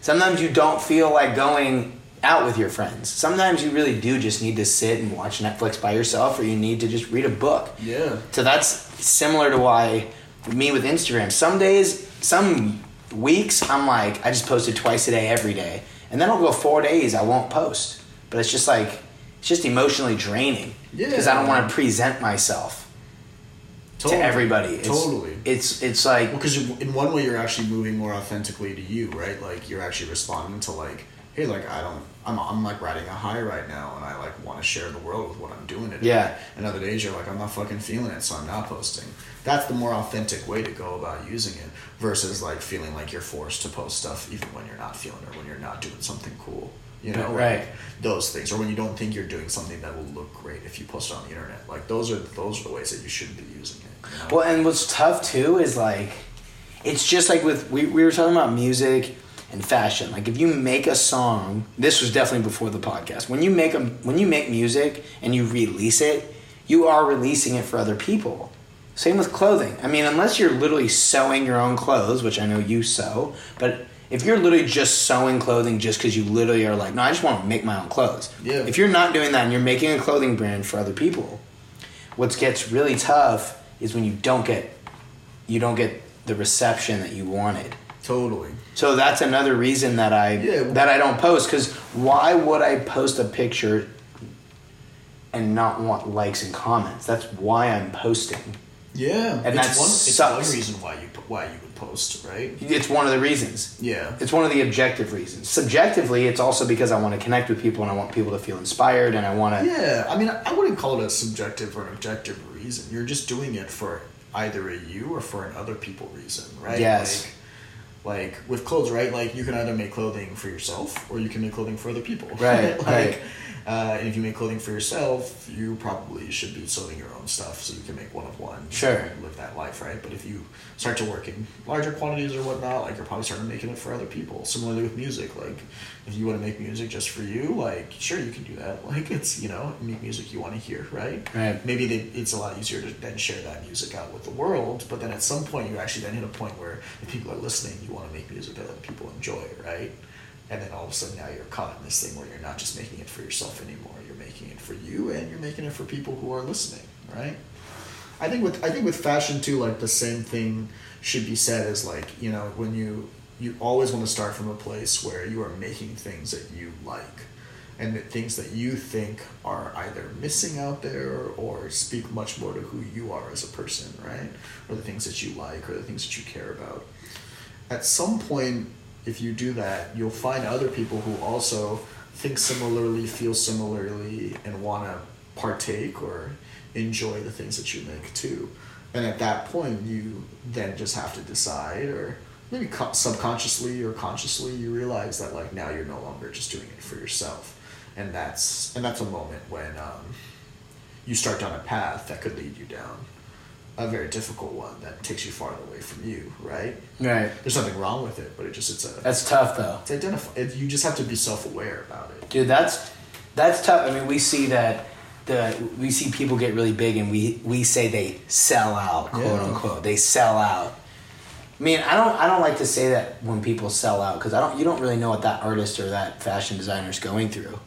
Sometimes you don't feel like going out with your friends. Sometimes you really do just need to sit and watch Netflix by yourself or you need to just read a book. yeah So that's similar to why me with Instagram. Some days, some weeks, I'm like, I just posted twice a day every day. And then I'll go four days, I won't post. But it's just like, it's just emotionally draining. Because I don't want to present myself Totally. to everybody. It's, totally It's, it's like, because in one way you're actually moving more authentically to you right like you're actually responding to like hey like i don't i'm, I'm like riding a high right now and i like want to share the world with what i'm doing today Yeah. and other days you're like i'm not fucking feeling it so i'm not posting that's the more authentic way to go about using it versus like feeling like you're forced to post stuff even when you're not feeling it when you're not doing something cool you know Right. like those things or when you don't think you're doing something that will look great if you post it on the internet like those are those are the ways that you should be using it you know? Well, and what's tough too is like, it's just like with we, we were talking about music and fashion. Like if you make a song, this was definitely before the podcast. When you make a when you make music and you release it, you are releasing it for other people. Same with clothing. I mean, unless you're literally sewing your own clothes, which I know you sew, but if you're literally just sewing clothing just because you literally are like, no, I just want to make my own clothes. Yeah. If you're not doing that and you're making a clothing brand for other people, what gets really tough is when you don't get you don't get the reception that you wanted. Totally So that's another reason that I Yeah. that I don't post because why would I post a picture and not want likes and comments? That's why I'm posting. Yeah, And it's that one. It's sucks. one reason why you why you would post, right? It's one of the reasons. Yeah, It's one of the objective reasons. Subjectively, it's also because I want to connect with people and I want people to feel inspired and I want to. yeah. I mean, I wouldn't call it a subjective or an objective reason. You're just doing it for either a you or for an other people reason, right? Yes. Like, like with clothes, right? Like you can either make clothing for yourself or you can make clothing for other people, Right, like, right. Uh, and if you make clothing for yourself, you probably should be sewing your own stuff so you can make one of one. Sure. Live that life, right? But if you start to work in larger quantities or whatnot, like you're probably starting making it for other people. Similarly with music, like if you want to make music just for you, like sure you can do that. Like it's you know make music you want to hear, right? Right. Maybe they, it's a lot easier to then share that music out with the world. But then at some point you actually then hit a point where if people are listening, you want to make music that other people enjoy, right? And then all of a sudden now you're caught in this thing where you're not just making it for yourself anymore. You're making it for you, and you're making it for people who are listening, right? I think with I think with fashion too, like the same thing should be said as like you know when you you always want to start from a place where you are making things that you like, and the things that you think are either missing out there or speak much more to who you are as a person, right? Or the things that you like or the things that you care about. At some point, if you do that, you'll find other people who also think similarly, feel similarly, and want to partake or enjoy the things that you make too. And at that point, you then just have to decide, or maybe subconsciously or consciously, you realize that like now you're no longer just doing it for yourself, and that's and that's a moment when um, you start down a path that could lead you down a very difficult one that takes you farther away from you, right? Right. There's nothing wrong with it, but it just it's a That's tough though. it's identify. It, you just have to be self aware about it. Dude, that's that's tough. I mean, we see that the we see people get really big, and we we say they sell out, quote Yeah. unquote. They sell out. I mean, I don't I don't like to say that when people sell out because I don't you don't really know what that artist or that fashion designer is going through.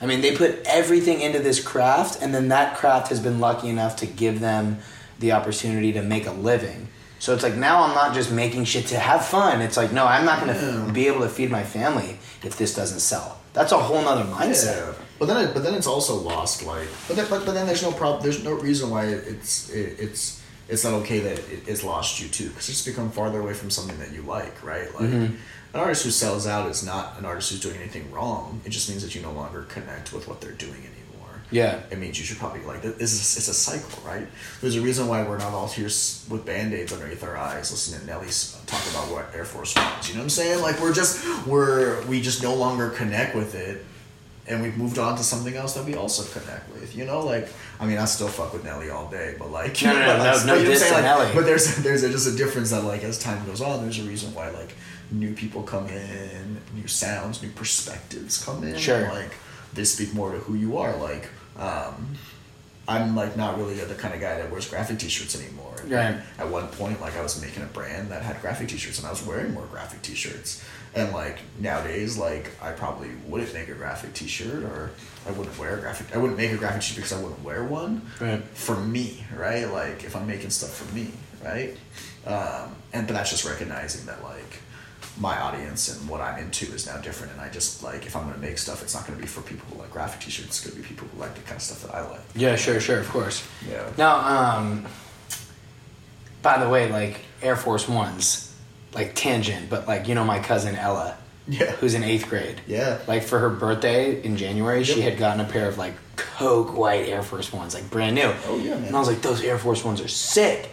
I mean, they put everything into this craft, and then that craft has been lucky enough to give them the opportunity to make a living. So it's like now I'm not just making shit to have fun. It's like no, I'm not gonna Yeah. be able to feed my family if this doesn't sell. That's a whole nother mindset. Yeah, but then it, but then it's also lost. Like, but then, but, but then there's no problem. There's no reason why it's it, it's it's not okay that it, it's lost you too, because it's become farther away from something that you like, right? Like, Mm-hmm. an artist who sells out is not an artist who's doing anything wrong. It just means that you no longer connect with what they're doing anymore. Yeah. It means you should probably like this is it's a cycle, right? There's a reason why we're not all here with band aids underneath our eyes, listening to Nelly talk about what Air Force Ones. You know what I'm saying? Like we're just we're we just no longer connect with it, and we've moved on to something else that we also connect with. You know, like I mean, I still fuck with Nelly all day, but like No, no, no, but, no, like, no but you know what I'm diss saying? to Like, Nelly. But there's there's a, just a difference that like as time goes on, there's a reason why like new people come in, new sounds, new perspectives come in. Sure. and, like they speak more to who you are. Like um, I'm like not really the kind of guy that wears graphic T-shirts anymore. Right. At one point, like I was making a brand that had graphic T-shirts, and I was wearing more graphic T-shirts. And like nowadays, like I probably wouldn't make a graphic T-shirt, or I wouldn't wear a graphic. I wouldn't make a graphic T-shirt because I wouldn't wear one. Right. For me, right? Like if I'm making stuff for me, right? Um, and but that's just recognizing that like my audience and what I'm into is now different, and I just like if I'm gonna make stuff, it's not gonna be for people who like graphic T-shirts. It's gonna be people who like the kind of stuff that I like. Yeah, sure, sure, of course. Yeah. Now, um, by the way, like Air Force Ones, like tangent, but like you know my cousin Ella, Yeah. who's in eighth grade. Yeah. Like for her birthday in January, she had gotten a pair of like Coke white Air Force Ones, like brand new. Oh, yeah, man. And I was like, those Air Force Ones are sick.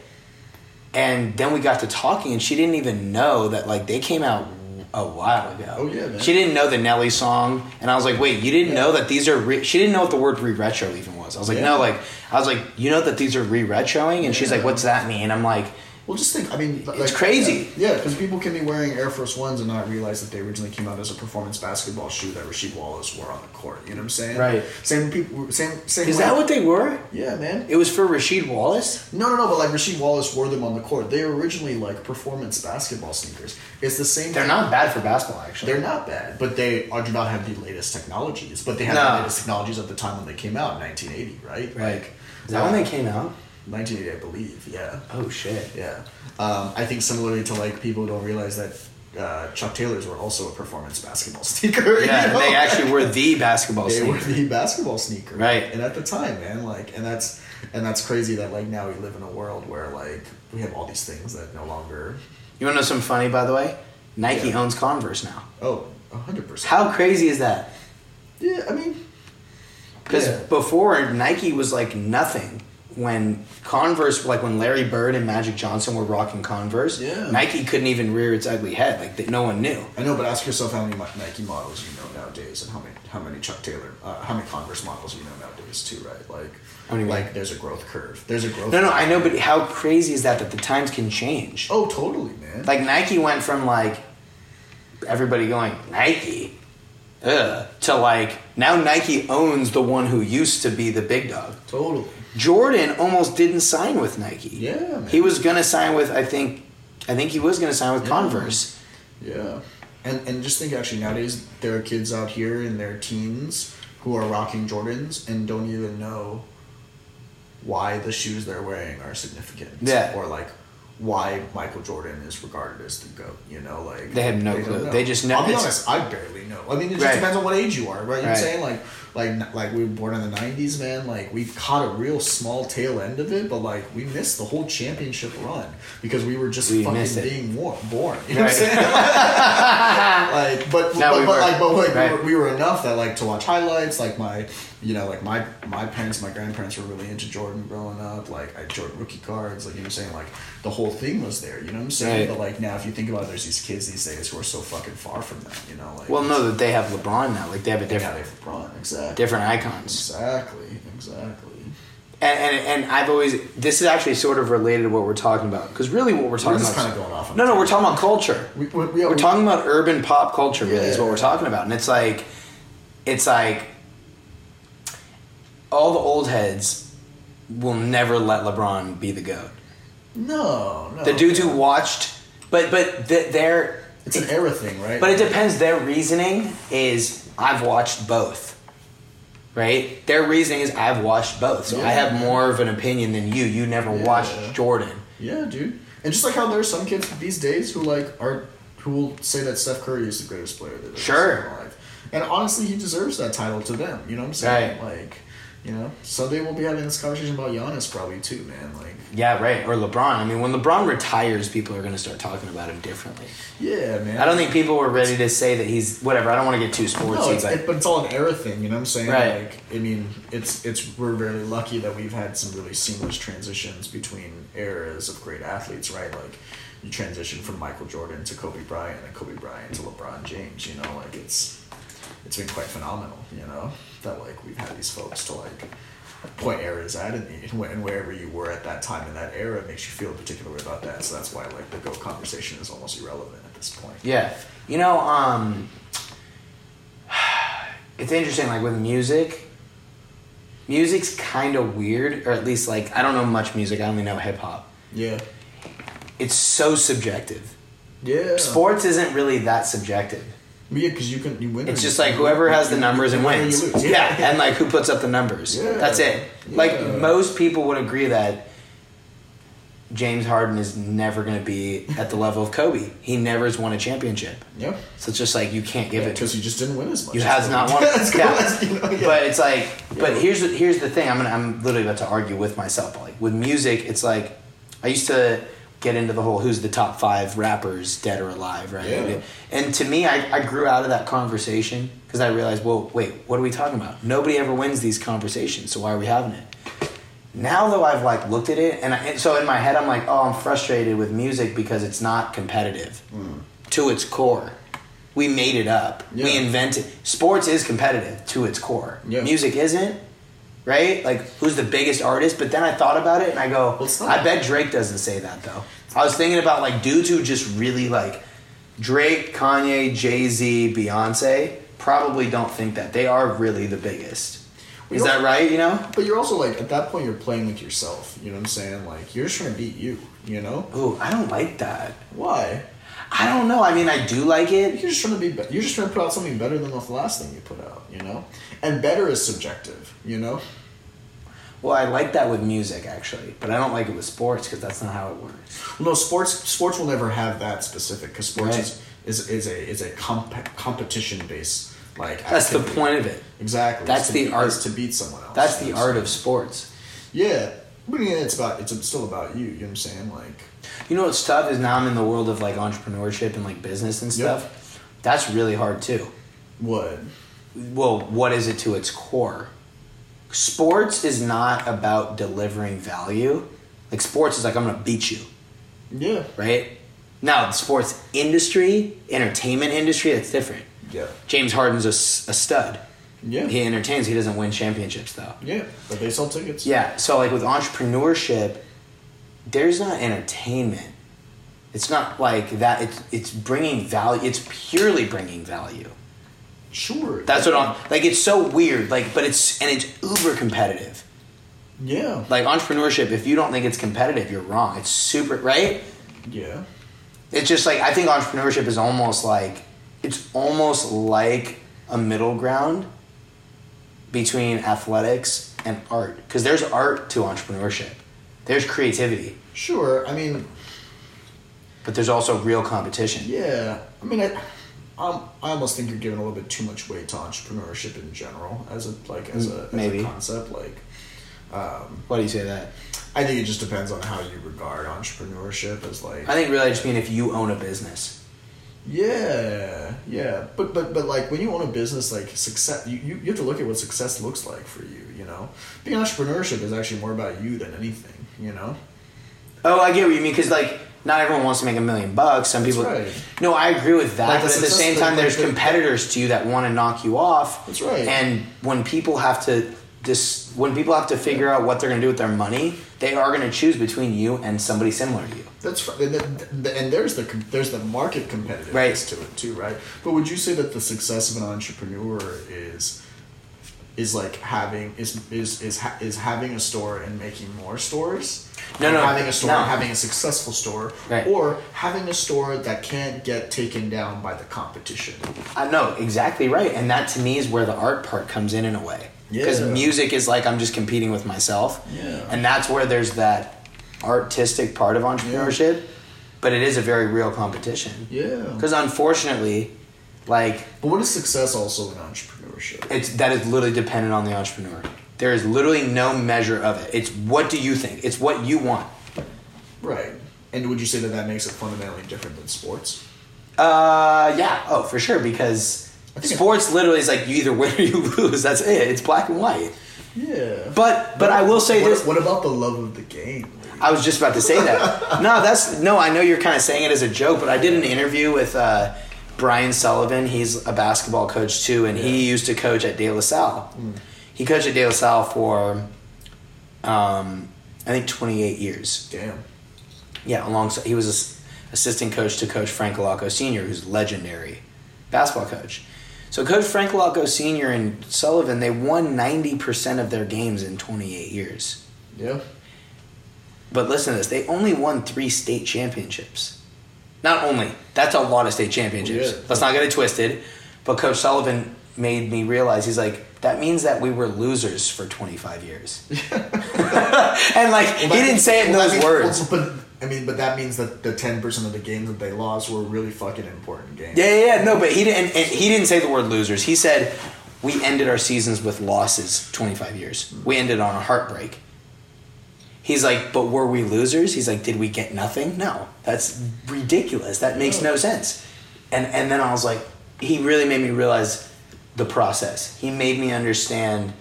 And then we got to talking, and she didn't even know that like they came out a while ago. Oh, yeah, man. She didn't know the Nelly song, and I was like, "Wait, you didn't know that these are?" Re-? She didn't know what the word re-retro even was. I was like, Yeah. "No, like I was like, you know that these are re-retroing?" And she's like, "What's that mean?" I'm like, Well, just think. I mean, like, It's crazy. Yeah, because people can be wearing Air Force Ones and not realize that they originally came out as a performance basketball shoe that Rasheed Wallace wore on the court. You know what I'm saying? Right. Same people. Same. Same. "Is way- that what they were?" Yeah, man. It was for Rasheed Wallace. No, no, no. But like Rasheed Wallace wore them on the court. They were originally like performance basketball sneakers. It's the same. They're thing- not bad for basketball, actually. They're not bad, but they are, do not have the latest technologies. But they had No. the latest technologies at the time when they came out in 1980, right? right. Like, Is that when uh, they came out? 1980, I believe. Yeah. Oh shit. Yeah. Um, I think similarly to like people don't realize that uh, Chuck Taylors were also a performance basketball sneaker. Yeah, you know? they actually were the basketball they were sneaker. the basketball sneaker. Right. And at the time, man, like, and that's and that's crazy that like now we live in a world where like we have all these things that no longer. You want to know something funny, by the way? Nike Yeah. owns Converse now. Oh, hundred percent. How crazy is that? Yeah, I mean, Because Yeah. before Nike was like nothing. When Converse, like when Larry Bird and Magic Johnson were rocking Converse, Yeah. Nike couldn't even rear its ugly head. Like that, no one knew. I know, but ask yourself how many Nike models you know nowadays, and how many how many Chuck Taylor, uh, how many Converse models you know nowadays too, right? Like, you mean? like there's a growth curve. There's a growth. No, no. I know, but how crazy is that? That the times can change. Oh, totally, man. Like Nike went from like everybody going Nike, ugh, to like now Nike owns the one who used to be the big dog. totally. Jordan almost didn't sign with Nike. Yeah, man. He was gonna sign with I think I think he was gonna sign with Yeah. Converse. Yeah, and and just think actually nowadays there are kids out here in their teens who are rocking Jordans and don't even know why the shoes they're wearing are significant. Yeah. Or like why Michael Jordan is regarded as the goat. You know, like They have no don't clue. They just know- I'll be honest, I barely know. I mean, it just Right. depends on what age you are, right? You're Right. saying? Like, like, like we were born in the '90s, man. Like we caught a real small tail end of it, but like we missed the whole championship run because we were just We fucking being war- born. You know Right. what I'm saying? like, but No, but, we but like, but like, Right. we, were, we were enough that like to watch highlights. Like my, you know, like my my parents, my grandparents were really into Jordan growing up. Like I Jordan rookie cards. Like you know, what I'm saying like the whole thing was there. You know what I'm saying? Right. But like now, if you think about it, there's these kids these days who are so fucking far from that. You know, like Well, no, that they have LeBron now. Like they have a they different, it LeBron exactly. Different icons. Exactly, exactly. And, and and I've always this is actually sort of related to what we're talking about because really what we're talking just about. kinda going off on no, no, we're talking about culture. We, we, we, We're talking about urban pop culture. Really, is what we're talking about, and it's like, it's like, all the old heads will never let LeBron be the goat. No, no. The dudes who watched, but but th- they're It's an era thing, right? But it depends. Their reasoning is I've watched both. Right? Their reasoning is I've watched both. So I have more of an opinion than you. You never Yeah. watched Jordan. Yeah, dude. And just like how there are some kids these days who like are who will say that Steph Curry is the greatest player they've ever Sure. alive. And honestly, he deserves that title to them. You know what I'm saying? Right. Like, you know, someday we'll be having this conversation about Giannis probably too, man. Like, Yeah, right. Or LeBron. I mean, when LeBron retires, people are going to start talking about him differently. yeah, man. I don't think people were ready to say that he's whatever. I don't want to get too sportsy, No, it's, but it, but it's all an era thing. You know what I'm saying? Right. Like, I mean, it's it's we're very lucky that we've had some really seamless transitions between eras of great athletes, right? Like, you transition from Michael Jordan to Kobe Bryant, and Kobe Bryant to LeBron James. You know, like it's it's been quite phenomenal. You know that like we've had these folks to like point eras at, and, and wherever you were at that time in that era makes you feel a particular way about that. So that's why like the GOAT conversation is almost irrelevant at this point. Yeah. You know, um it's interesting like with music music's kind of weird or at least like I don't know much music. I only know hip hop. Yeah. It's so subjective. Yeah. Sports isn't really that subjective. Yeah, because you can you win. It's just like whoever has the numbers and wins. Yeah, and like who puts up the numbers. Yeah. That's it. Like Yeah. most people would agree that James Harden is never going to be at the level of Kobe. He never has won a championship. yeah, So it's just like you can't give it to because he just didn't win as much. You as has not won. Let's Yeah. let's- you know, yeah. But it's like, but here's the, here's the thing. I'm gonna, I'm literally about to argue with myself. Like with music, it's like I used to get into the whole who's the top five rappers dead or alive, right? Yeah. And to me, I, I grew out of that conversation because I realized, well, wait, what are we talking about? Nobody ever wins these conversations, so why are we having it? Now though, I've like looked at it, and, I, and so in my head, I'm like, oh, I'm frustrated with music because it's not competitive mm. to its core. We made it up. We invented. Sports is competitive to its core. Yeah. Music isn't, right? Like, who's the biggest artist? But then I thought about it and I go, Well. I bet Drake doesn't say that though. I was thinking about like dudes who just really like Drake, Kanye, Jay Z, Beyonce probably don't think that. They are really the biggest. We Is that right? You know? But you're also like at that point you're playing with yourself. You know what I'm saying? Like you're just trying to beat you. You know Ooh, I don't like that. why? I don't know. I mean, I do like it. You're just trying to be. Be- you're just trying to put out something better than the last thing you put out. You know, and better is subjective. You know. Well, I like that with music actually, but I don't like it with sports because that's not how it works. No, sports sports will never have that specific because sports Right. is, is is a is a comp- competition based like. That's the point of it. Exactly. That's the beat- art. to beat someone else. That's the art of sports. Yeah, but yeah, it's about it's still about you. You know what I'm saying? Like, You know what's tough is now I'm in the world of like entrepreneurship and like business and stuff. That's really hard too. what? Well, what is it to its core? Sports is not about delivering value. Like sports is like I'm gonna beat you, Yeah, right? Now the sports industry, entertainment industry, that's different. yeah, James Harden's a stud. yeah, He entertains. He doesn't win championships though. yeah. But they sell tickets. Yeah, so like with entrepreneurship, there's not entertainment. It's not like that. It's it's bringing value. It's purely bringing value. sure. That's what I'm like. It's so weird. Like, but it's and it's uber competitive. Yeah, Like entrepreneurship, if you don't think it's competitive, you're wrong. It's super right. yeah, It's just like I think entrepreneurship is almost like it's almost like a middle ground between athletics and art because there's art to entrepreneurship. There's creativity. sure. I mean, but there's also real competition. Yeah, I mean, I, um, I almost think you're giving a little bit too much weight to entrepreneurship in general as a like as a, as a concept. Like, um, Why do you say that? I think it just depends on how you regard entrepreneurship as like. I think really I just mean if you own a business. Yeah, yeah, but but but like when you own a business, like success, you, you, you have to look at what success looks like for you. You know, being entrepreneurship is actually more about you than anything. You know. Oh, I get what you mean because like not everyone wants to make a million bucks. Some That's people. right. No, I agree with that. Like but at the same time, there's competitors to you that want to knock you off. That's right. And when people have to this, when people have to figure out what they're going to do with their money, they are going to choose between you and somebody similar to you. That's right. And, and there's the there's the market competitiveness Right. to it too, right? But would you say that the success of an entrepreneur is is like having is is is ha- is having a store and making more stores? No, no, having a store no. and having a successful store, Right. or having a store that can't get taken down by the competition. I know exactly right, and that to me is where the art part comes in in a way. Because Yeah. music is like I'm just competing with myself, Yeah. and that's where there's that artistic part of entrepreneurship, but it is a very real competition. Yeah. Because unfortunately, like But what is success also in entrepreneurship? It's that is literally dependent on the entrepreneur. There is literally no measure of it. It's what do you think? It's what you want. Right. And would you say that that makes it fundamentally different than sports? Uh, yeah. Oh, for sure. Because sports literally is like you either win or you lose. That's it. It's black and white. Yeah. But but I will say what, this. What about the love of the game? I was just about to say that. no, that's no. I know you're kind of saying it as a joke, but I did an interview with uh, Brian Sullivan. He's a basketball coach too, and he used to coach at De La Salle. He coached at De La Salle for, um, I think, 28 years. Damn. Yeah, alongside he was ass- assistant coach to Coach Frank Allocco Sr., who's legendary basketball coach. So Coach Frank Allocco Sr. and Sullivan, they won 90% of their games in 28 years. Yeah. But listen to this, they only won three state championships. Not only, that's a lot of state championships. Yeah. Let's not get it twisted. But Coach Sullivan made me realize he's like, that means that we were losers for 25 years. and like, he didn't say it in Well, those means- words. well, but I mean, but that means that the ten percent of the games that they lost were really fucking important games. Yeah, yeah, yeah. No, but he didn't. And he didn't say the word losers. He said we ended our seasons with losses. Twenty five years. We ended on a heartbreak. He's like, but were we losers? He's like, did we get nothing? No, that's ridiculous. That makes no sense. And and then I was like, he really made me realize the process. He made me understand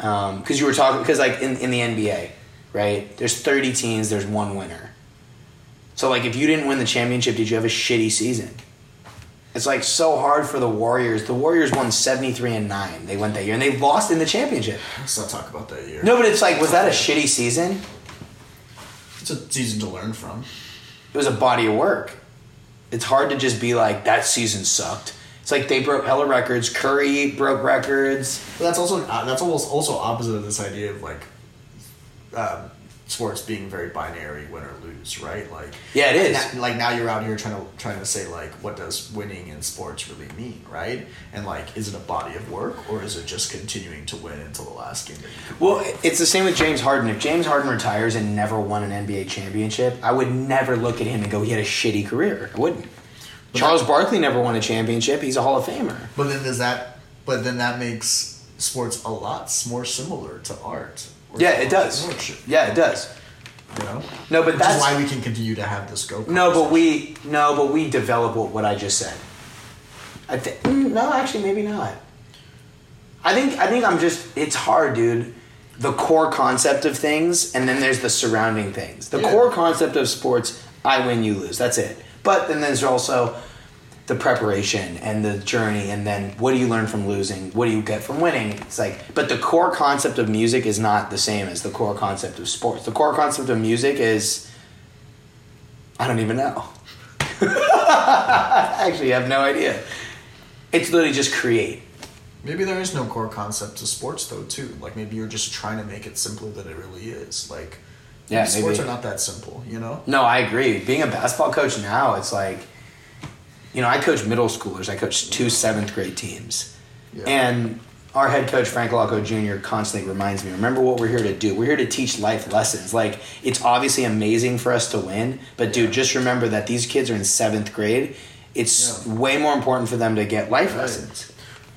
um, because you were talking because like in, in the NBA, right? There's 30 teams. There's one winner. So like, if you didn't win the championship, did you have a shitty season? It's like so hard for the Warriors. The Warriors won 73 and 9. They went that year and they lost in the championship. Let's not talk about that year. No, but it's like was that a shitty season? it's a season to learn from. It was a body of work. It's hard to just be like that season sucked. It's like they broke hella records. Curry broke records. But that's also uh, that's almost also opposite of this idea of like um, sports being very binary, win or lose, right? Like Yeah, it is. like now you're out here trying to trying to say like what does winning in sports really mean, right? And like is it a body of work or is it just continuing to win until the last game that you Well, it's the same with James Harden. If James Harden retires and never won an NBA championship, I would never look at him and go, he had a shitty career. I wouldn't. Charles Barkley never won a championship. He's a Hall of Famer. But then does that? But then that makes sports a lot more similar to art. Yeah, it does. Yeah, it does. You know. No, but Which that's why we can continue to have this go. no, but we no, but we develop what, what I just said. I think mm, no, actually, maybe not. I think I think I'm just. It's hard, dude. The core concept of things, and then there's the surrounding things. The Yeah. core concept of sports: I win, you lose. That's it. But then there's also the preparation and the journey, and then what do you learn from losing? What do you get from winning? It's like, but the core concept of music is not the same as the core concept of sports. The core concept of music is, I don't even know. Actually, I have no idea. It's literally just create. Maybe there is no core concept to sports though too. Like maybe you're just trying to make it simpler than it really is. Like Yeah, sports maybe. are not that simple. You know. No, I agree. Being a basketball coach now, it's like, you know, I coach middle schoolers. I coach two seventh grade teams, Yeah. and our head coach Frank Allocco Jr. constantly reminds me. Remember what we're here to do. We're here to teach life lessons. Like it's obviously amazing for us to win, but dude, just remember that these kids are in seventh grade. It's Yeah. way more important for them to get life Right. lessons.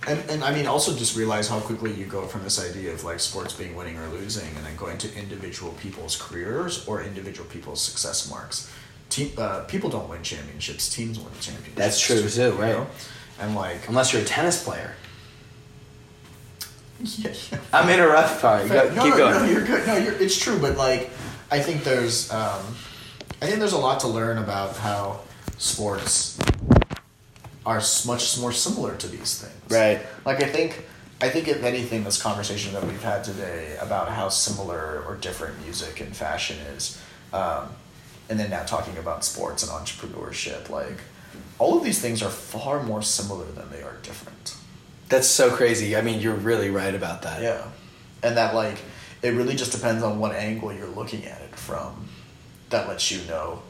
And, and I mean, also just realize how quickly you go from this idea of like sports being winning or losing, and then going to individual people's careers or individual people's success marks. Team, uh, people don't win championships; teams win championships. That's true, too, you right. know? And like, Unless you're a tennis player. yeah, yeah. I'm interrupting. Sorry, go, no, keep no, going. No, you're good. No, you're, it's true, but like, I think there's, um, I think there's a lot to learn about how sports are much more similar to these things. Right. Like, I think, I think if anything, this conversation that we've had today about how similar or different music and fashion is, um, and then now talking about sports and entrepreneurship, like, all of these things are far more similar than they are different. That's so crazy. I mean, you're really right about that. Yeah. And that like it really just depends on what angle you're looking at it from that lets you know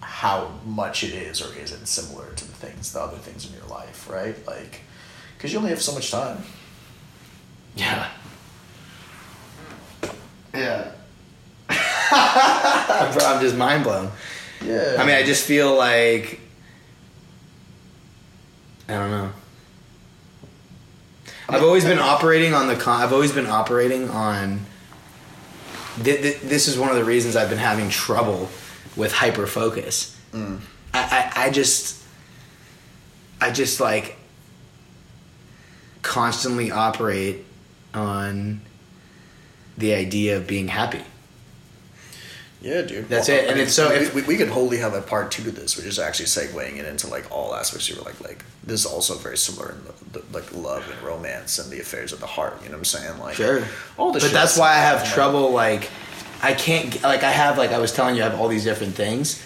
how much it is or isn't similar to the things the other things in your life, right? Like cuz you only have so much time. Yeah. Yeah. Bro, I'm just mind blown. Yeah. I mean, I just feel like I don't know. I've always been operating on the con. I've always been operating on. Th- th- this is one of the reasons I've been having trouble with hyper focus. Mm. I, I I just I just like constantly operate on the idea of being happy. Yeah, dude. That's it, and it's so we, if- we, we could wholly have a part two to this, which is actually segueing it into like all aspects. You were like, like this is also very similar in the, the like love and romance and the affairs of the heart. You know what I'm saying? Like all the. but that's why I have like- trouble. Like, I can't. Like, I have. Like, I was telling you, I have all these different things.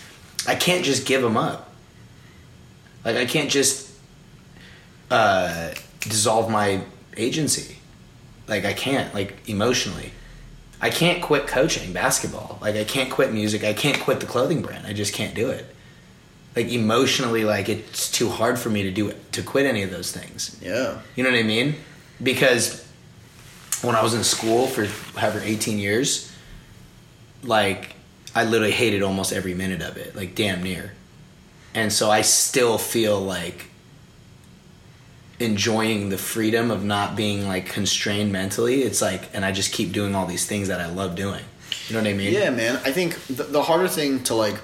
I can't just give them up. Like, I can't just uh, dissolve my agency. Like, I can't. Like, emotionally, I can't quit coaching basketball. Like, I can't quit music. I can't quit the clothing brand. I just can't do it. Like emotionally, like it's too hard for me to do it to quit any of those things. Yeah. You know what I mean? Because when I was in school for however 18 years, like I literally hated almost every minute of it, like damn near. And so I still feel like enjoying the freedom of not being like constrained mentally. It's like, and I just keep doing all these things that I love doing. You know what I mean? Yeah, man. I think the, the harder thing to like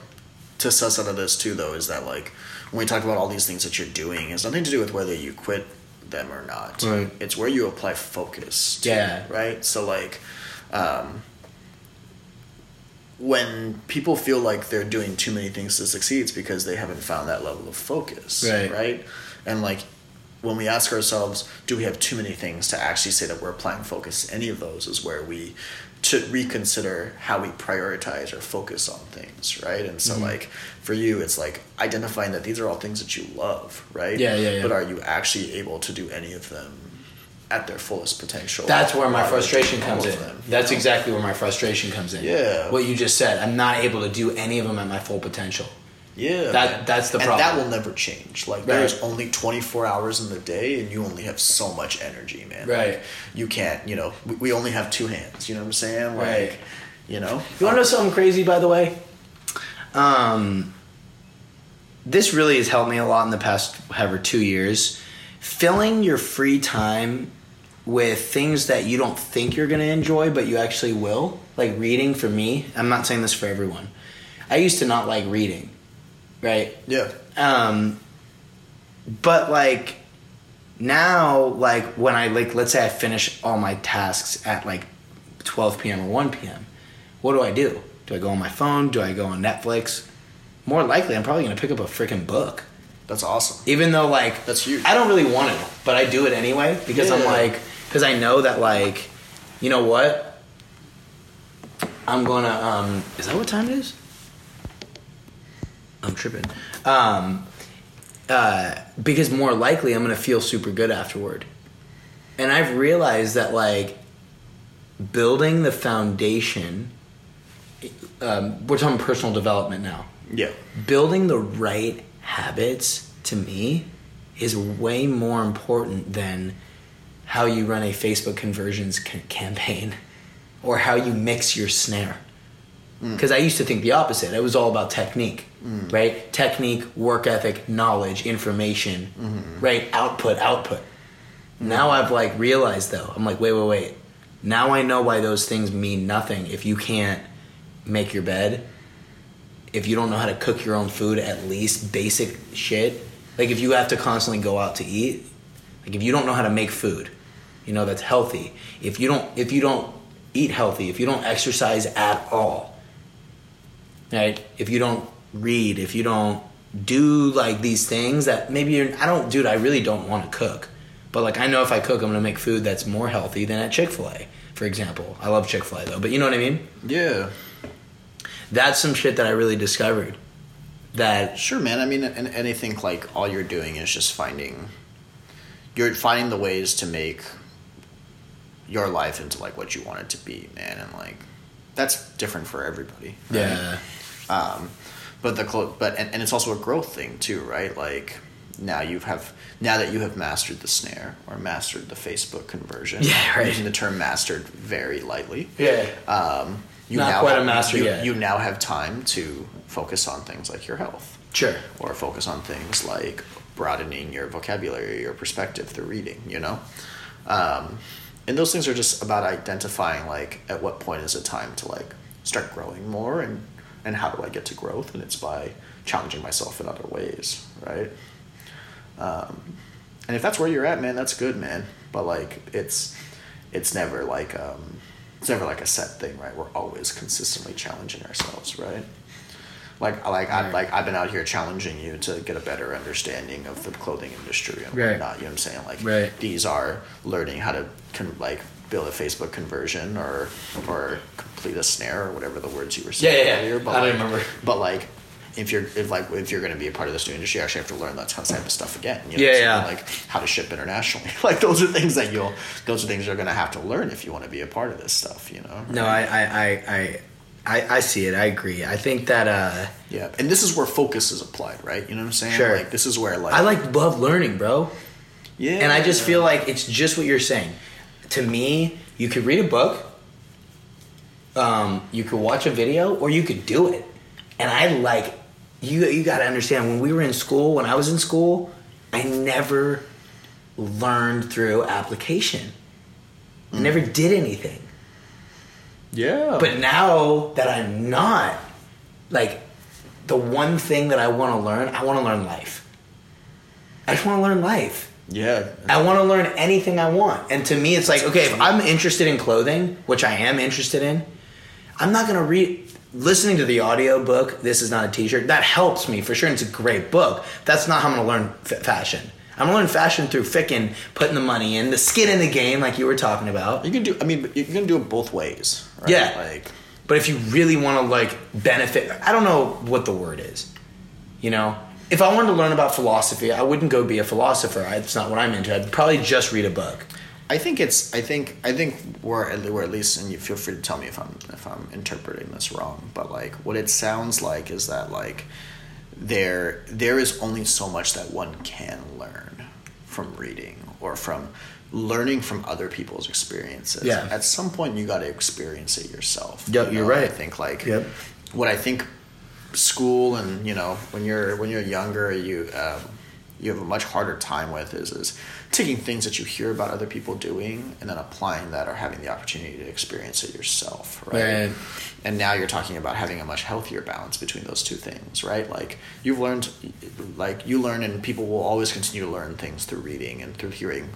to suss out of this too, though, is that like when we talk about all these things that you're doing, it's nothing to do with whether you quit them or not. Right. It's where you apply focus. To, Yeah. Right. So like, um, when people feel like they're doing too many things to succeed, it's because they haven't found that level of focus. Right. Right. And like. When we ask ourselves, do we have too many things to actually say that we're applying focus? to Any of those is where we to reconsider how we prioritize or focus on things, right? And Mm-hmm. so, like for you, it's like identifying that these are all things that you love, right? Yeah, yeah, yeah. But are you actually able to do any of them at their fullest potential? That's where my frustration comes in. them, That's know? exactly where my frustration comes in. Yeah. What you just said. I'm not able to do any of them at my full potential. Yeah, That- that's the and that will never change. Like Right. there's only 24 hours in the day, and you only have so much energy, man. Right. Like, you can't. You know, we, we only have two hands. You know what I'm saying? Like, Right. You know. You want to know something crazy, by the way? Um, this really has helped me a lot in the past, however, two years. Filling your free time with things that you don't think you're going to enjoy, but you actually will. Like reading for me. I'm not saying this for everyone. I used to not like reading, right? Yeah. Um, but like now, like when I like, let's say I finish all my tasks at like 12 p.m. or 1 p.m. What do I do? Do I go on my phone? Do I go on Netflix? More likely, I'm probably gonna pick up a freaking book. That's awesome. Even though like That's huge. I don't really want to, but I do it anyway because I'm like because I know that like you know what I'm gonna um is that what time it is? I'm tripping. Um uh because more likely I'm gonna feel super good afterward. And I've realized that like building the foundation um, we're talking personal development now Yeah. building the right habits to me is way more important than how you run a Facebook conversions c- campaign or how you mix your snare. Mm. Because I used to think the opposite. It was all about technique, mm. right? Technique, work ethic, knowledge, information, mm-hmm. right? Output, output. Now mm. I've like realized though, I'm like, wait, wait, wait. Now I know why those things mean nothing if you can't make your bed, if you don't know how to cook your own food, at least basic shit. Like if you have to constantly go out to eat, like if you don't know how to make food, you know that's healthy. If you don't, if you don't eat healthy, if you don't exercise at all, right? If you don't read, if you don't do like these things that maybe you're, I don't, dude, I really don't want to cook. But like I know if I cook, I'm gonna make food that's more healthy than at Chick Fil A, for example. I love Chick Fil A though, but you know what I mean. Yeah. That's some shit that I really discovered. That Sure, man. I mean, and, and I think like all you're doing is just finding, you're finding the ways to make your life into like what you want it to be, man, and like that's different for everybody. right? yeah, Um, but the clo- but and, and it's also a growth thing too, right? Like now you have now that you have mastered the snare or mastered the Facebook conversion. Yeah, right. Using the term "mastered" very lightly. yeah, Um, you Not now quite a have, master you, yet. You now have time to focus on things like your health sure. or focus on things like broadening your vocabulary, your perspective through reading, you know? Um, and those things are just about identifying like at what point is it time to like start growing more and and how do I get to growth? And it's by challenging myself in other ways, right? Um, and if that's where you're at, man, that's good, man. But like it's it's never like um, it's never like a set thing, right? We're always consistently challenging ourselves, right? Like like I like I've been out here challenging you to get a better understanding of the clothing industry and Right. whatnot. You know what I'm saying? Like Right. these are learning how to con- like build a Facebook conversion or or complete a snare or whatever the words you were saying Yeah, yeah, yeah. But I don't like, remember. But like if you're if like if you're going to be a part of this new industry, you actually have to learn that type of stuff again. You know Yeah, I'm yeah. Like how to ship internationally. like those are things that you'll those are things you're going to have to learn if you want to be a part of this stuff. You know. No, I, I, I, I, I, I see it. I agree. I think that uh, Yeah, and this is where focus is applied, right? You know what I'm saying? Sure. Like this is where like I like love learning, bro. yeah, And I just feel like it's just what you're saying. To me, you could read a book, um, you could watch a video, or you could do it. And I like you. You got to understand when we were in school. When I was in school, I never learned through application. I never did anything. yeah, But now that I'm not, like, the one thing that I want to learn, I want to learn life. I just want to learn life. Yeah, I want to learn anything I want. And to me, it's like, okay, if I'm interested in clothing, which I am interested in, I'm not going to read. Listening to the audio book, This Is Not a T shirt, that helps me for sure. And it's a great book. That's not how I'm going to learn f- fashion. I'm going to learn fashion through ficking, putting the money in, the skin in the game, like you were talking about. you can do. I mean, you can do it both ways. Right? Yeah. like But if you really want to like benefit, I don't know what the word is. You know, if I wanted to learn about philosophy, I wouldn't go be a philosopher. I- It's not what I'm into. I'd probably just read a book. I think it's. I think. I think we're at, we're at least, and you feel free to tell me if I'm if I'm interpreting this wrong. But like, what it sounds like is that like there there is only so much that one can learn from reading or from learning from other people's experiences. Yeah. At some point, you got to experience it yourself. Yeah, you you're right. I think like Yep. what I think school and you know when you're when you're younger you um, you have a much harder time with is is taking things that you hear about other people doing and then applying that or having the opportunity to experience it yourself right, Right. and now you're talking about having a much healthier balance between those two things right like you've learned like you learn and people will always continue to learn things through reading and through hearing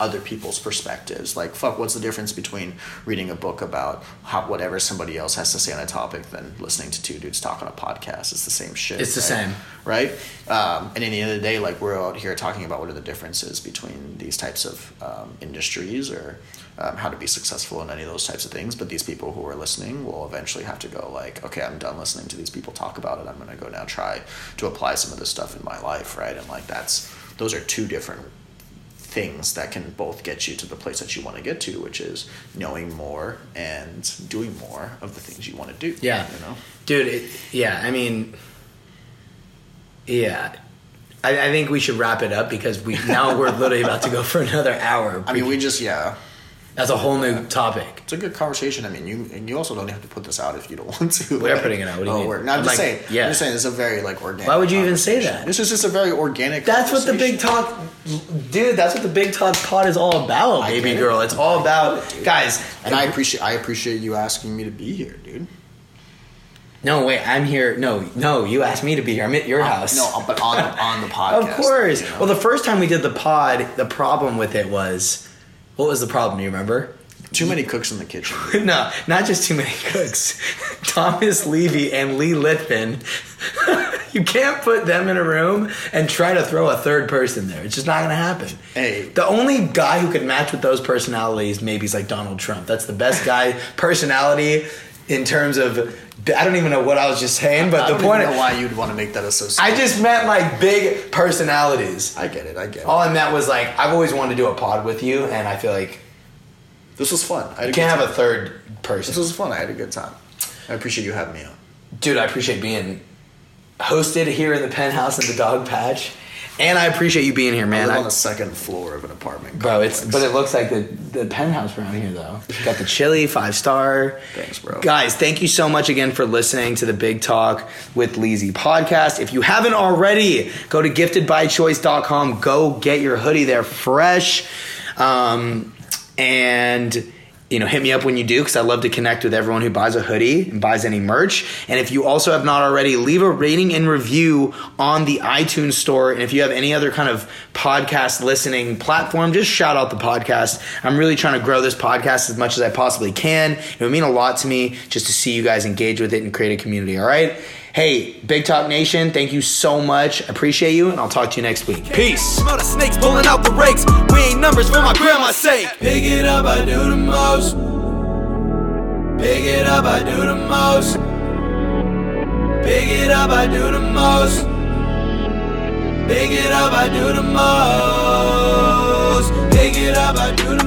other people's perspectives like fuck what's the difference between reading a book about how whatever somebody else has to say on a topic than listening to two dudes talk on a podcast it's the same shit It's the right? same. right um, and in the end of the day like we're out here talking about what are the differences between these types of um, industries or um, how to be successful in any of those types of things but these people who are listening will eventually have to go like okay i'm done listening to these people talk about it i'm going to go now try to apply some of this stuff in my life right and like that's those are two different things that can both get you to the place that you want to get to which is knowing more and doing more of the things you want to do Yeah. you know Dude, it, yeah, I mean, yeah. I, I think we should wrap it up because we now we're literally about to go for another hour. I mean, we just yeah. That's a whole new topic. It's a good conversation. I mean, you and you also don't have to put this out if you don't want to. We're putting it out. What do you oh, mean? We're, no, I'm, I'm just like, saying. yeah. I'm just saying it's a very like organic. Why would you even say that? This is just a very organic. That's what the big talk, dude. That's what the big talk pod is all about, baby get it. girl. It's all about guys. And I appreciate I appreciate you asking me to be here, dude. No, wait. I'm here. No, no. You asked me to be here. I'm at your uh, house. No, but on on the podcast. Of course. you know? Well, the first time we did the pod, the problem with it was, what was the problem? Do you remember? too many cooks in the kitchen. no, not just too many cooks. Thomas Levy and Lee Litvin. you can't put them in a room and try to throw a third person there. It's just not going to happen. Hey. The only guy who could match with those personalities maybe is like Donald Trump. That's the best guy personality in terms of. I don't even know what I was just saying, but I the don't point. even know why you'd want to make that association. I just meant like big personalities. I get it. I get it. All I meant was like I've always wanted to do a pod with you, and I feel like This was fun. I had you a can't have a third person. This was fun. I had a good time. I appreciate you having me on. Dude, I appreciate being hosted here in the penthouse in the Dogpatch, and I appreciate you being here, I man. live I- on the second floor of an apartment. bro, it's but it looks like the the penthouse around here though. Got the chili five star. Thanks, bro. Guys, thank you so much again for listening to the Big Talk with Leezy podcast. If you haven't already, go to giftedbychoice.com. Go get your hoodie there fresh. Um, and you know, hit me up when you do because I love to connect with everyone who buys a hoodie and buys any merch. And if you also have not already, leave a rating and review on the iTunes store. And if you have any other kind of podcast listening platform, just shout out the podcast. I'm really trying to grow this podcast as much as I possibly can. It would mean a lot to me just to see you guys engage with it and create a community. All right. Hey, Big Talk Nation, thank you so much. Appreciate you, and I'll talk to you next week. Peace. Smell the snakes pulling out the rakes. We ain't numbers for my grandma's sake. Pick it up, I do the most. Pick it up, I do the most. Pick it up, I do the most. Pick it up, I do the most. Pick it up, I do the